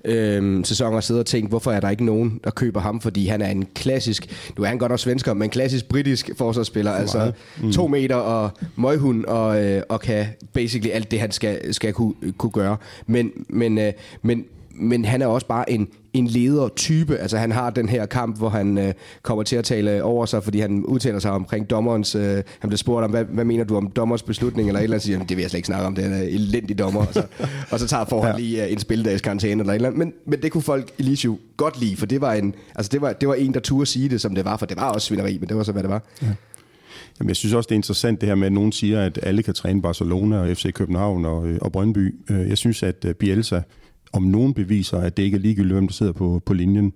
øh, sæsoner siddet og tænkt, hvorfor er der ikke nogen, der køber ham, fordi han er en klassisk, nu er han godt også svensker, men en klassisk britisk forsvarsspiller, altså mm. to meter og møghund, og, øh, og kan basically alt det, han skal, skal kunne, kunne gøre. Men, men, øh, men men han er også bare en, en ledertype. Altså han har den her kamp, hvor han øh, kommer til at tale over sig, fordi han udtaler sig omkring dommerens... Øh, han bliver spurgt om, hvad, hvad mener du om dommers beslutning, eller et eller andet, siger det vil jeg slet ikke snakke om, det er en elendig dommer. Og så, og så tager forhold ja. lige uh, en spildags karantæne eller et eller andet. Men, men det kunne folk i Lisju godt lide, for det var, en, altså det, var, det var en, der turde sige det, som det var, for det var også svineri, men det var så, hvad det var. Ja. Jamen, jeg synes også, det er interessant det her med, at nogen siger, at alle kan træne Barcelona og FC København og, øh, og Brøndby. Øh, jeg synes, at øh, Bielsa om nogen beviser, at det ikke er ligegyldigt, hvem der sidder på, på linjen.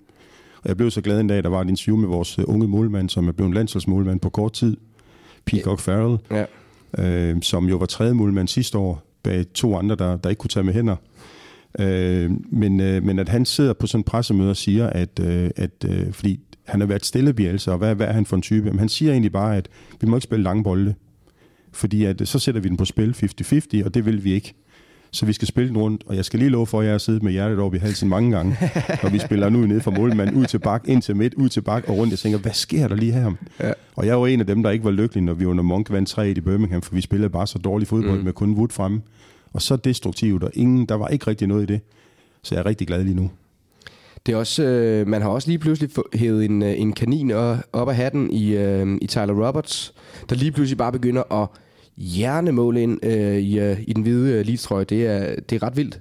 Og jeg blev så glad en dag, der var et interview med vores unge målmand, som er blevet landsholdsmålmand på kort tid, Peacock. Farrell, ja. øh, som jo var tredje målmand sidste år, bag to andre, der, der ikke kunne tage med hænder. Øh, men, øh, men at han sidder på sådan en pressemøde og siger, at, øh, at øh, fordi han har været stille Bielsa, og hvad, hvad er han for en type? Men han siger egentlig bare, at vi må ikke spille lange bolde, fordi at, så sætter vi den på spil 50-50, og det vil vi ikke. Så vi skal spille den rundt, og jeg skal lige love for, at jeg har siddet med hjertet over i halsen mange gange, når vi spiller nu ned fra målmanden, ud til bak, ind til midt, ud til bak og rundt. Jeg tænker, hvad sker der lige her? Ja. Og jeg var en af dem, der ikke var lykkelig, når vi under Monk vandt 3 i Birmingham, for vi spillede bare så dårlig fodbold mm. med kun Wood fremme. Og så destruktivt, og ingen, der var ikke rigtig noget i det. Så jeg er rigtig glad lige nu. Det er også, øh, man har også lige pludselig hævet en, øh, en kanin op af hatten i, øh, i Tyler Roberts, der lige pludselig bare begynder at hjernemål ind øh, i, øh, i den hvide øh, lidstrøje. Det er, det er ret vildt.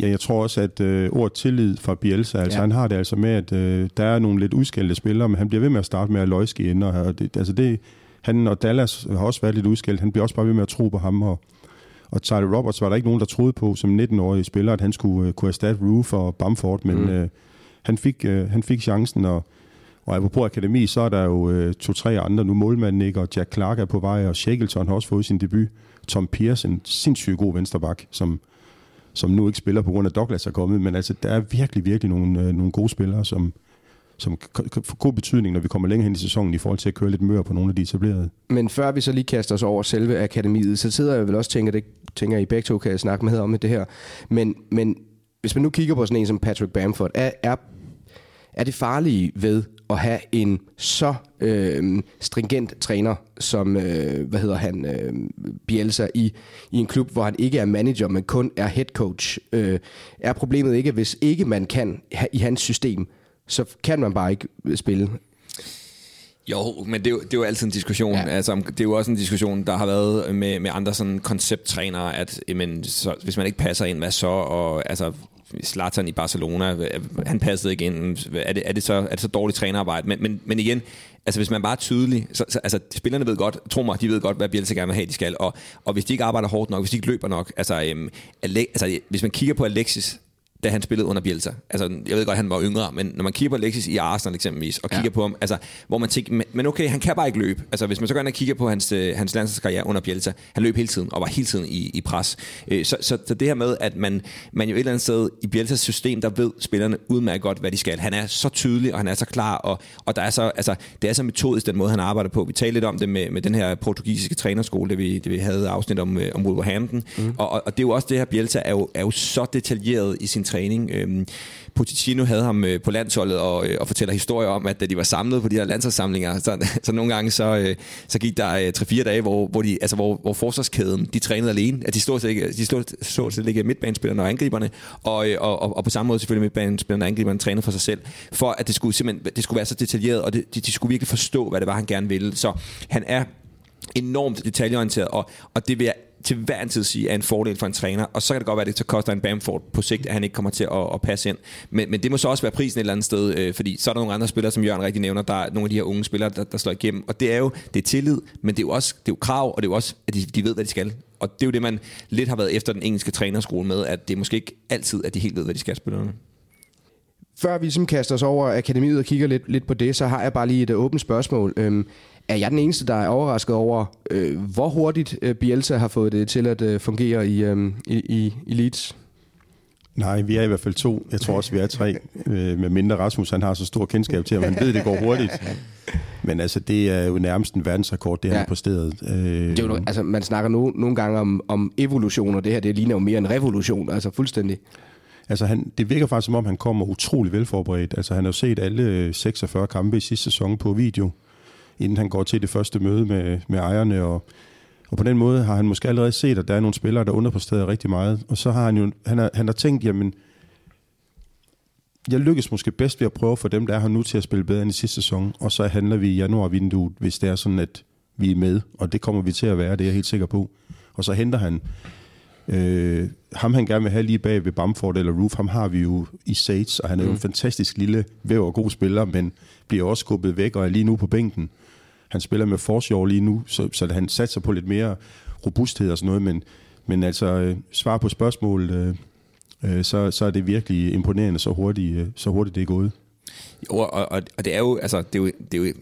Ja, jeg tror også, at øh, ordet tillid fra Bielsa, altså ja. han har det altså med, at øh, der er nogle lidt udskældte spillere, men han bliver ved med at starte med at løjske ind. Og, det, altså det, han og Dallas har også været lidt udskældt. Han bliver også bare ved med at tro på ham. Og, og Tyler Roberts var der ikke nogen, der troede på som 19-årig spiller, at han skulle øh, kunne erstatte Roof og Bamford, men mm. øh, han, fik, øh, han fik chancen, og og apropos akademi, så er der jo øh, to-tre andre nu. Målmanden ikke, og Jack Clark er på vej, og Shackleton har også fået sin debut. Tom Pierce, en sindssygt god vensterbak, som, som nu ikke spiller på grund af Douglas er kommet. Men altså, der er virkelig, virkelig nogle, øh, nogle gode spillere, som, som kan få god betydning, når vi kommer længere hen i sæsonen, i forhold til at køre lidt mør på nogle af de etablerede. Men før vi så lige kaster os over selve akademiet, så sidder jeg vel også tænker, det tænker I begge to kan snakke med om det her. Men, men hvis man nu kigger på sådan en som Patrick Bamford, er, er, er det farlige ved at have en så øh, stringent træner som øh, hvad hedder han øh, Bielsa i i en klub hvor han ikke er manager men kun er head coach øh, er problemet ikke hvis ikke man kan i hans system så kan man bare ikke spille jo, men det er jo, det er jo altid en diskussion. Ja. Altså, det er jo også en diskussion, der har været med, med andre sådan koncepttrænere, at jamen, så, hvis man ikke passer ind, hvad så? Og altså, Zlatan i Barcelona, øh, han passede ikke ind. Er det, er det, så, er det så dårligt trænerarbejde? Men, men, men igen, altså hvis man bare er tydelig, så, så altså spillerne ved godt, tro mig, de ved godt, hvad Bielsa gerne vil have, de skal, og, og hvis de ikke arbejder hårdt nok, hvis de ikke løber nok, altså, øhm, Ale, altså hvis man kigger på Alexis, da han spillede under Bielsa. Altså, jeg ved godt, at han var yngre, men når man kigger på Alexis i Arsenal eksempelvis, og kigger ja. på ham, altså, hvor man tænker, men okay, han kan bare ikke løbe. Altså, hvis man så går ind og kigger på hans, øh, hans landsholdskarriere under Bielsa, han løb hele tiden, og var hele tiden i, i pres. Øh, så, så, så, det her med, at man, man jo et eller andet sted i Bielsas system, der ved spillerne udmærket godt, hvad de skal. Han er så tydelig, og han er så klar, og, og der er så, altså, det er så metodisk, den måde, han arbejder på. Vi talte lidt om det med, med den her portugisiske trænerskole, det vi, det vi havde afsnit om, øh, om Wolverhampton. Mm. Og, og, og, det er jo også det her, Bielsa er jo, er jo så detaljeret i sin træning. Øhm, Pochettino havde ham øh, på landsholdet og, øh, og fortæller historier om, at da de var samlet på de her landsholdssamlinger, så, så nogle gange så, øh, så gik der øh, 3-4 dage, hvor, hvor, de, altså, hvor, hvor forsvarskæden de trænede alene. At de stod set ikke, de stod, stod set ikke midtbanespillerne og angriberne, og, øh, og, og, og på samme måde selvfølgelig midtbanespillerne og angriberne trænede for sig selv, for at det skulle, simpelthen, det skulle være så detaljeret, og det, de, de skulle virkelig forstå, hvad det var, han gerne ville. Så han er enormt detaljeorienteret, og, og det vil jeg til hver en tid sige er en fordel for en træner, og så kan det godt være, at det så koster en Bamford på sigt, at han ikke kommer til at, at passe ind. Men, men det må så også være prisen et eller andet sted, øh, fordi så er der nogle andre spillere, som Jørgen rigtig nævner, der er nogle af de her unge spillere, der, der slår igennem, og det er jo det er tillid, men det er jo også det er jo krav, og det er jo også, at de, de ved, hvad de skal. Og det er jo det, man lidt har været efter den engelske trænerskole med, at det er måske ikke altid, at de helt ved, hvad de skal spillerne. Før vi ligesom kaster os over akademiet og kigger lidt, lidt på det, så har jeg bare lige et åbent spørgsmål. Øhm, er jeg den eneste, der er overrasket over, øh, hvor hurtigt øh, Bielsa har fået det til at øh, fungere i, øh, i, i, i Leeds? Nej, vi er i hvert fald to. Jeg tror også, vi er tre. Øh, med mindre Rasmus, han har så stor kendskab til, at man ved, at det går hurtigt. Men altså, det er jo nærmest en verdensrekord, det ja. han præsteret. Øh, det er jo, altså, man snakker no, nogle gange om, om evolution, og det her, det ligner jo mere en revolution, altså fuldstændig. Altså, han, det virker faktisk, som om han kommer utrolig velforberedt. Altså, han har jo set alle 46 kampe i sidste sæson på video inden han går til det første møde med, med ejerne. Og, og på den måde har han måske allerede set, at der er nogle spillere, der underpræsterer rigtig meget. Og så har han jo han har, han har tænkt, jamen, jeg lykkes måske bedst ved at prøve for dem, der er her nu til at spille bedre end i sidste sæson. Og så handler vi i januar-vinduet, hvis det er sådan, at vi er med. Og det kommer vi til at være, det er jeg helt sikker på. Og så henter han øh, ham, han gerne vil have lige bag ved Bamford eller Roof, ham har vi jo i Sage, og han er mm. jo en fantastisk lille væv og god spiller, men bliver også skubbet væk og er lige nu på bænken han spiller med forsjov lige nu, så, så han satser på lidt mere robusthed og sådan noget, men, men altså øh, svar på spørgsmålet, øh, øh, så, så er det virkelig imponerende, så hurtigt, øh, så hurtigt det er gået. Jo, og, og, og det er jo, altså, det er jo, det er jo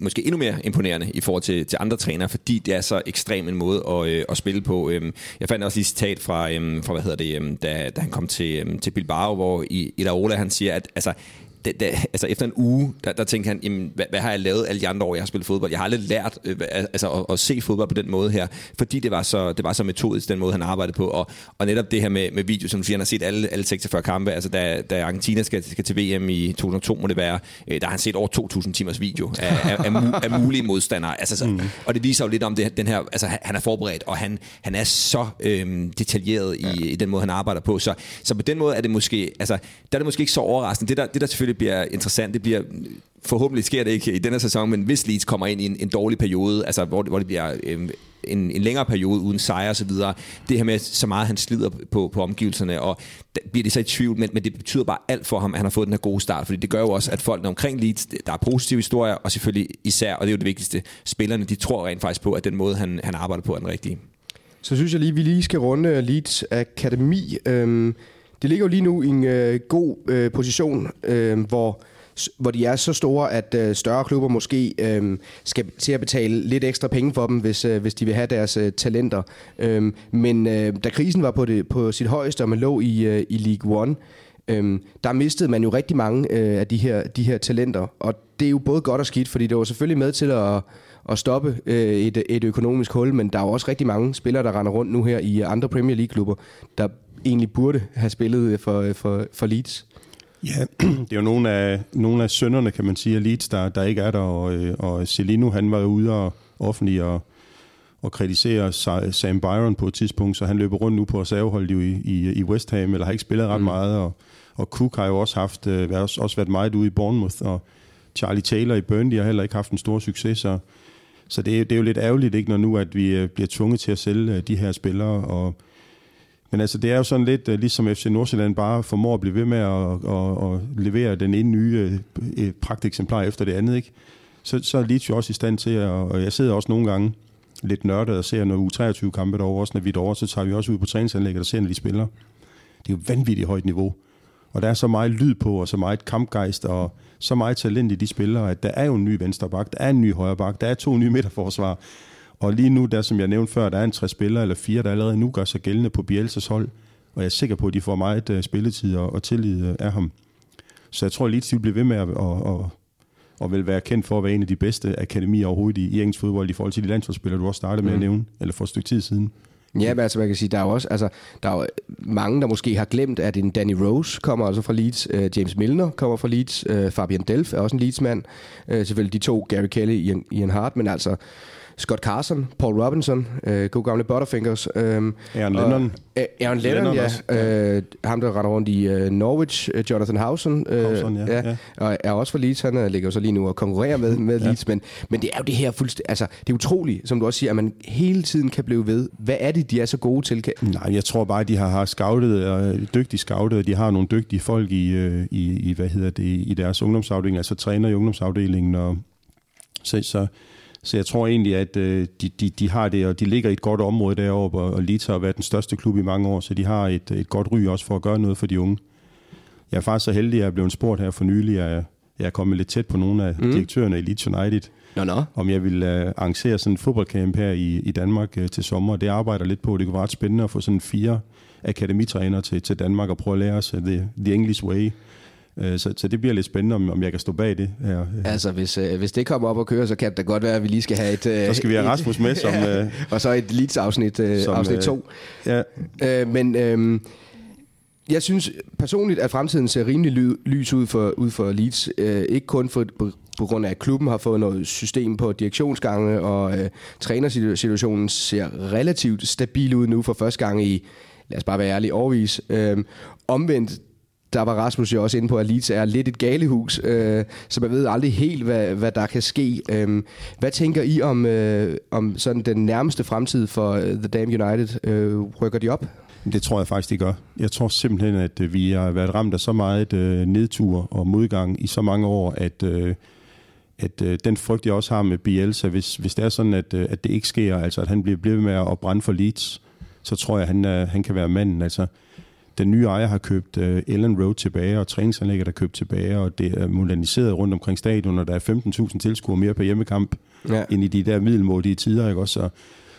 måske endnu mere imponerende i forhold til, til andre trænere, fordi det er så ekstrem en måde at, øh, at spille på. Øhm, jeg fandt også lige et citat fra, øhm, fra hvad hedder det, øhm, da, da han kom til, øhm, til Bilbao, hvor i, i Ola, han siger, at altså, da, da, altså efter en uge, der, der tænkte han, jamen, hvad, hvad har jeg lavet alle de andre år, jeg har spillet fodbold? Jeg har aldrig lært øh, altså, at, at, se fodbold på den måde her, fordi det var så, det var så metodisk, den måde, han arbejdede på. Og, og netop det her med, med video, som du siger, han har set alle, alle 46 kampe, altså da, da Argentina skal, skal til VM i 2002, må det være, øh, der har han set over 2.000 timers video af, af, af, af mulige modstandere. Altså, så, mm. Og det viser jo lidt om det, den her, altså han er forberedt, og han, han er så øhm, detaljeret i, ja. i den måde, han arbejder på. Så, så på den måde er det måske, altså, der er det måske ikke så overraskende. Det der, det der selvfølgelig det bliver interessant. Det bliver forhåbentlig sker det ikke i denne sæson, men hvis Leeds kommer ind i en, en dårlig periode, altså hvor, hvor det bliver øh, en, en længere periode uden sejr og så videre, det her med så meget han slider på, på omgivelserne, og der bliver det så i tvivl, men, men det betyder bare alt for ham, at han har fået den her gode start, fordi det gør jo også, at folk omkring Leeds, der er positive historier, og selvfølgelig især, og det er jo det vigtigste, spillerne, de tror rent faktisk på, at den måde, han, han arbejder på, er den rigtige. Så synes jeg lige, vi lige skal runde Leeds Akademi. Øhm det ligger jo lige nu i en øh, god øh, position, øh, hvor hvor de er så store, at øh, større klubber måske øh, skal til at betale lidt ekstra penge for dem, hvis, øh, hvis de vil have deres øh, talenter. Øh, men øh, da krisen var på, det, på sit højeste, og man lå i, øh, i League One, Øhm, der mistede man jo rigtig mange øh, af de her, de her talenter. Og det er jo både godt og skidt, fordi det var selvfølgelig med til at, at stoppe øh, et, et økonomisk hul, men der er jo også rigtig mange spillere, der render rundt nu her i andre Premier League-klubber, der egentlig burde have spillet for, for, for Leeds. Ja, det er jo nogle af, nogle af sønderne, kan man sige, af Leeds, der, der ikke er der, og, øh, og Celino, han var ude og offentlig og, og kritisere Sam Byron på et tidspunkt, så han løber rundt nu på reserveholdet i, i, i West Ham, eller har ikke spillet ret mm. meget, og, og Cook har jo også, haft, øh, også, også været meget ude i Bournemouth, og Charlie Taylor i Burnley har heller ikke haft en stor succes, så, så det, det er jo lidt ærgerligt, ikke, når nu at vi øh, bliver tvunget til at sælge øh, de her spillere, og men altså, det er jo sådan lidt øh, ligesom FC Nordsjælland bare formår at blive ved med at, at, at levere den ene nye pragteksemplar efter det andet, ikke? Så, så er Leeds jo også i stand til, at, og jeg sidder også nogle gange lidt nørdet og ser noget U23-kampe derovre, også når vi er derovre, så tager vi også ud på træningsanlægget og ser, når de spiller. Det er jo vanvittigt højt niveau. Og der er så meget lyd på, og så meget kampgejst, og så meget talent i de spillere, at der er jo en ny vensterbak, der er en ny højreback, der er to nye midterforsvar. Og lige nu, der som jeg nævnte før, der er en tre spillere eller fire, der allerede nu gør sig gældende på Bielsas hold. Og jeg er sikker på, at de får meget uh, spilletid og, og tillid uh, af ham. Så jeg tror, at Leeds vil blive ved med at, og, og, og vil være kendt for at være en af de bedste akademier overhovedet i, i engelsk fodbold i forhold til de landsholdsspillere, du også startede med mm. at nævne, eller for et stykke tid siden. Ja, men altså man kan sige, der er jo også, altså, der er jo øh, mange, der måske har glemt, at en Danny Rose kommer altså fra Leeds, uh, James Milner kommer fra Leeds, uh, Fabian Delf er også en Leeds-mand, uh, selvfølgelig de to, Gary Kelly, Ian, Ian Hart, men altså Scott Carson, Paul Robinson, øh, god gamle Butterfingers. Øh, Aaron Lennon. Øh, Aaron Lennon, Lennon ja. Øh, ham, der render rundt i øh, Norwich, øh, Jonathan Housen, øh, Housen ja, ja, ja. Og er også for Leeds. Han øh, ligger jo så lige nu og konkurrerer med, med ja. Leeds. Men, men det er jo det her fuldstændig... Altså, det er utroligt, som du også siger, at man hele tiden kan blive ved. Hvad er det, de er så gode til? Nej, jeg tror bare, at de har, har scoutet, og dygtigt scoutet. De har nogle dygtige folk i, øh, i, i hvad hedder det, i deres ungdomsafdeling, altså træner i ungdomsafdelingen. Og, så, så så jeg tror egentlig, at øh, de, de, de har det, og de ligger i et godt område deroppe, og Leeds har været den største klub i mange år, så de har et, et godt ry også for at gøre noget for de unge. Jeg er faktisk så heldig, at jeg er blevet spurgt her for nylig, at jeg er kommet lidt tæt på nogle af mm. direktørerne i Leeds United, no, no. om jeg vil uh, arrangere sådan en fodboldcamp her i, i Danmark uh, til sommer. Det arbejder lidt på. Det kunne være ret spændende at få sådan fire akademitrænere til, til Danmark og prøve at lære os uh, the, the English way. Øh, så, så det bliver lidt spændende, om, om jeg kan stå bag det. Her. Altså, hvis, øh, hvis det kommer op og kører, så kan det godt være, at vi lige skal have et... Øh, så skal vi have Rasmus med som... Øh, og så et Leeds-afsnit øh, som, afsnit 2. Øh, ja. øh, men... Øh, jeg synes personligt, at fremtiden ser rimelig ly- lys ud for, ud for Leeds. Øh, ikke kun for, på, på grund af, at klubben har fået noget system på direktionsgange, og øh, trænersituationen ser relativt stabil ud nu for første gang i, lad os bare være ærlige, overvis. Øh, omvendt, der var Rasmus jo også inde på, at Leeds er lidt et galehus, øh, så man ved aldrig helt, hvad, hvad der kan ske. Øh, hvad tænker I om, øh, om sådan den nærmeste fremtid for øh, The Damn United? Øh, rykker de op? Det tror jeg faktisk, de gør. Jeg tror simpelthen, at øh, vi har været ramt af så meget øh, nedtur og modgang i så mange år, at, øh, at øh, den frygt, jeg også har med Bielsa, hvis, hvis det er sådan, at, øh, at det ikke sker, altså at han bliver blevet med at brænde for Leeds, så tror jeg, at han, øh, han kan være manden. Altså, den nye ejer har købt øh, Ellen Road tilbage, og træningsanlægget er købt tilbage, og det er moderniseret rundt omkring stadion, og der er 15.000 tilskuere mere på hjemmekamp, ja. end i de der middelmådige tider, ikke også? Så,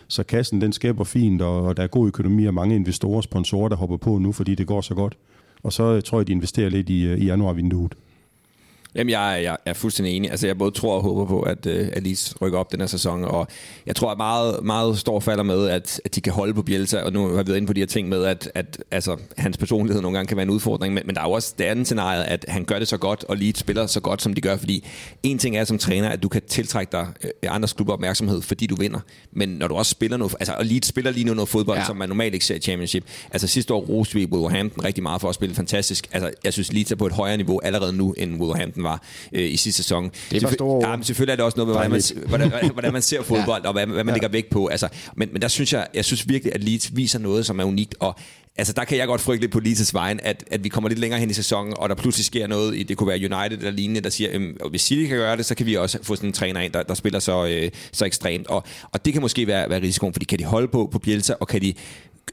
så kassen, den skaber fint, og, og der er god økonomi, og mange investorer og sponsorer, der hopper på nu, fordi det går så godt. Og så tror jeg, de investerer lidt i, øh, i januarvinduet. Jamen, jeg, jeg er fuldstændig enig. Altså, jeg både tror og håber på, at, uh, at Leeds rykker op den her sæson, og jeg tror, at meget, meget stor falder med, at, at de kan holde på Bielsa, og nu har vi været inde på de her ting med, at, at altså, hans personlighed nogle gange kan være en udfordring, men, men der er jo også det andet scenarie, at han gør det så godt, og Leeds spiller så godt, som de gør, fordi en ting er som træner, at du kan tiltrække dig uh, andres klubber opmærksomhed, fordi du vinder, men når du også spiller noget, altså, og Leeds spiller lige nu noget fodbold, ja. som man normalt ikke ser i Championship. Altså sidste år roste vi Wolverhampton rigtig meget for at spille fantastisk. Altså, jeg synes, Leeds er på et højere niveau allerede nu, end Wolverhampton var øh, i sidste sæson. Det er store ja, men selvfølgelig er det også noget med, hvordan man, hvordan, hvordan man ser fodbold, ja. og hvad, hvad man ja. lægger vægt på. Altså, men, men der synes jeg, jeg synes virkelig, at Leeds viser noget, som er unikt, og altså der kan jeg godt frygte lidt på Leeds' vejen, at, at vi kommer lidt længere hen i sæsonen, og der pludselig sker noget, i, det kunne være United eller lignende, der siger, at hvis City kan gøre det, så kan vi også få sådan en træner ind, der, der spiller så, øh, så ekstremt. Og, og det kan måske være, være risikoen, fordi kan de holde på på Bielsa, og kan de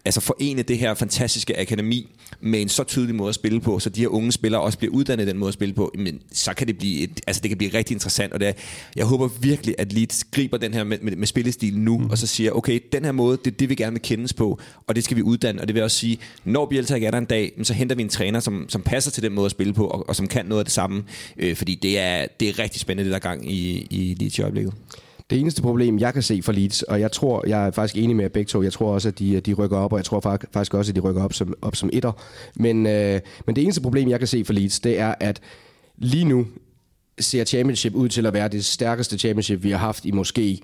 altså forene det her fantastiske akademi med en så tydelig måde at spille på, så de her unge spillere også bliver uddannet den måde at spille på, men så kan det blive, et, altså det kan blive rigtig interessant, og det er, jeg håber virkelig, at Leeds griber den her med, med, med spillestil nu, mm. og så siger, okay, den her måde, det er det, vi gerne vil kendes på, og det skal vi uddanne, og det vil også sige, når Bielsa ikke er der en dag, så henter vi en træner, som, som passer til den måde at spille på, og, og som kan noget af det samme, øh, fordi det er, det er rigtig spændende, det der gang i, i Leeds i øjeblikket. Det eneste problem, jeg kan se for Leeds, og jeg tror, jeg er faktisk enig med begge to, jeg tror også, at de, de rykker op, og jeg tror faktisk også, at de rykker op som, op som etter. Men, øh, men det eneste problem, jeg kan se for Leeds, det er, at lige nu ser Championship ud til at være det stærkeste Championship, vi har haft i måske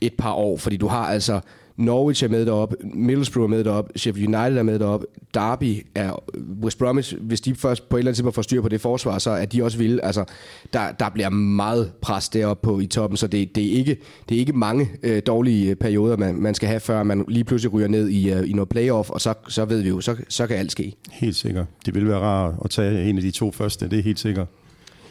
et par år, fordi du har altså Norwich er med derop, Middlesbrough er med derop, Sheffield United er med derop, Derby er West Bromwich, hvis de først på et eller andet tidspunkt får styr på det forsvar, så er de også vilde. Altså, der, der bliver meget pres deroppe på i toppen, så det, det, er, ikke, det er ikke mange øh, dårlige perioder, man, man skal have, før man lige pludselig ryger ned i, øh, i noget playoff, og så, så ved vi jo, så, så kan alt ske. Helt sikkert. Det vil være rart at tage en af de to første, det er helt sikkert.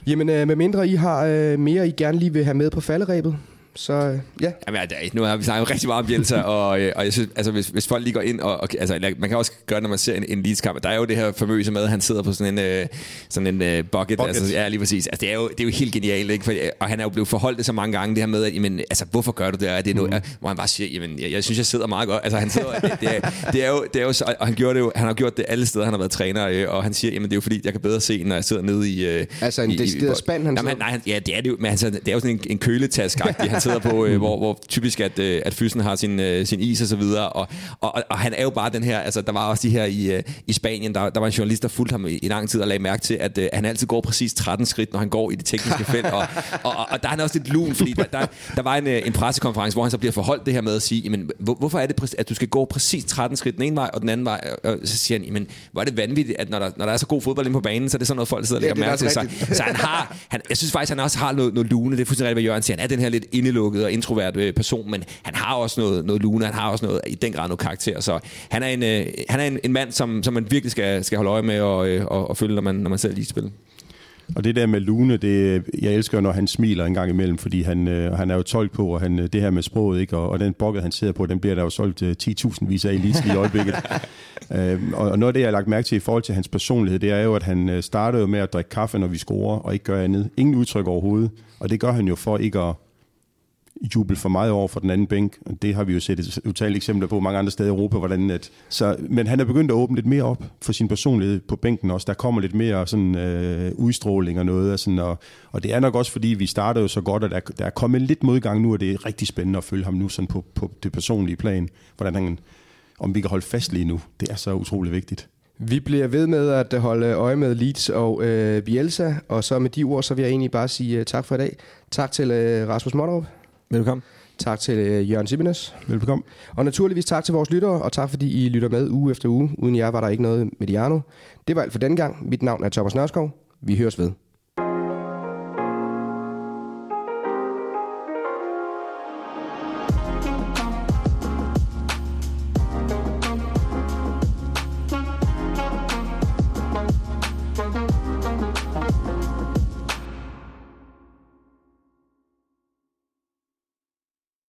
Jamen, øh, med mindre I har øh, mere, I gerne lige vil have med på falderæbet, så øh, ja. Jamen, ja, nu har vi snakket rigtig meget om Bielsa, og, øh, og jeg synes, altså, hvis, hvis folk lige går ind, og, og altså, man kan også gøre når man ser en, en Leeds-kamp, der er jo det her famøse med, at han sidder på sådan en, øh, sådan en uh, bucket, bucket. Altså, ja, lige præcis. Altså, det, er jo, det er jo helt genialt, ikke? For, og han er jo blevet forholdt det så mange gange, det her med, at, jamen, altså, hvorfor gør du det? Er det mm. noget, hvor han bare siger, jamen, jeg, jeg, synes, jeg sidder meget godt. Altså, han sidder, det, det, er, det, er jo, det er jo, og han, gjorde det jo, han har gjort det alle steder, han har været træner, øh, og han siger, jamen, det er jo fordi, jeg kan bedre se, når jeg sidder nede i... Øh, altså, en decideret spand, han jamen, nej, ja, det er det jo, men altså, det er jo sådan en, en køletask han sidder på, øh, hvor, hvor typisk, at, øh, at fysen har sin, øh, sin is og så videre, og, og, og han er jo bare den her, altså der var også de her i, øh, i Spanien, der, der var en journalist, der fulgte ham i, i lang tid og lagde mærke til, at øh, han altid går præcis 13 skridt, når han går i det tekniske felt, og, og, og, og der er han også lidt lun, fordi der, der, der var en, en pressekonference, hvor han så bliver forholdt det her med at sige, jamen, hvor, hvorfor er det, at du skal gå præcis 13 skridt den ene vej og den anden vej, og så siger han, jamen, hvor er det vanvittigt, at når der, når der er så god fodbold inde på banen, så er det sådan noget, folk sidder og lægger mærke til. Så, så han har, han, jeg synes faktisk, han også har noget, noget lune, det er fuldstændig rigtigt, hvad Jørgen siger, han er den her lidt indelukket og introvert øh, person, men han har også noget, noget lune, han har også noget, i den grad noget karakter, så han er en, øh, han er en, en mand, som, som man virkelig skal, skal holde øje med og, øh, og, og følge, når man, når man ser lige spil. Og det der med Lune, det, jeg elsker, når han smiler en gang imellem, fordi han, øh, han er jo tolk på, og han, det her med sproget, ikke? Og, og den bokke, han sidder på, den bliver der jo solgt øh, 10.000 vis af i lige i øjeblikket. øh, og, og noget af det, jeg har lagt mærke til i forhold til hans personlighed, det er jo, at han øh, startede med at drikke kaffe, når vi scorer, og ikke gør andet. Ingen udtryk overhovedet. Og det gør han jo for ikke at jubel for meget over for den anden bænk. Det har vi jo set et utallige eksempler på mange andre steder i Europa, hvordan at, så, men han er begyndt at åbne lidt mere op for sin personlighed på bænken også. Der kommer lidt mere sådan, øh, udstråling og noget. Og, sådan, og, og det er nok også, fordi vi startede jo så godt, at der, der er kommet lidt modgang nu, og det er rigtig spændende at følge ham nu sådan på, på det personlige plan. Hvordan han, om vi kan holde fast lige nu. Det er så utrolig vigtigt. Vi bliver ved med at holde øje med Leeds og øh, Bielsa, og så med de ord, så vil jeg egentlig bare sige uh, tak for i dag. Tak til uh, Rasmus Monderup. Velkommen. Tak til øh, Jørgen Sibenes. Velkommen. Og naturligvis tak til vores lyttere, og tak fordi I lytter med uge efter uge. Uden jer var der ikke noget Mediano. Det var alt for denne gang. Mit navn er Thomas Nørskov. Vi høres ved.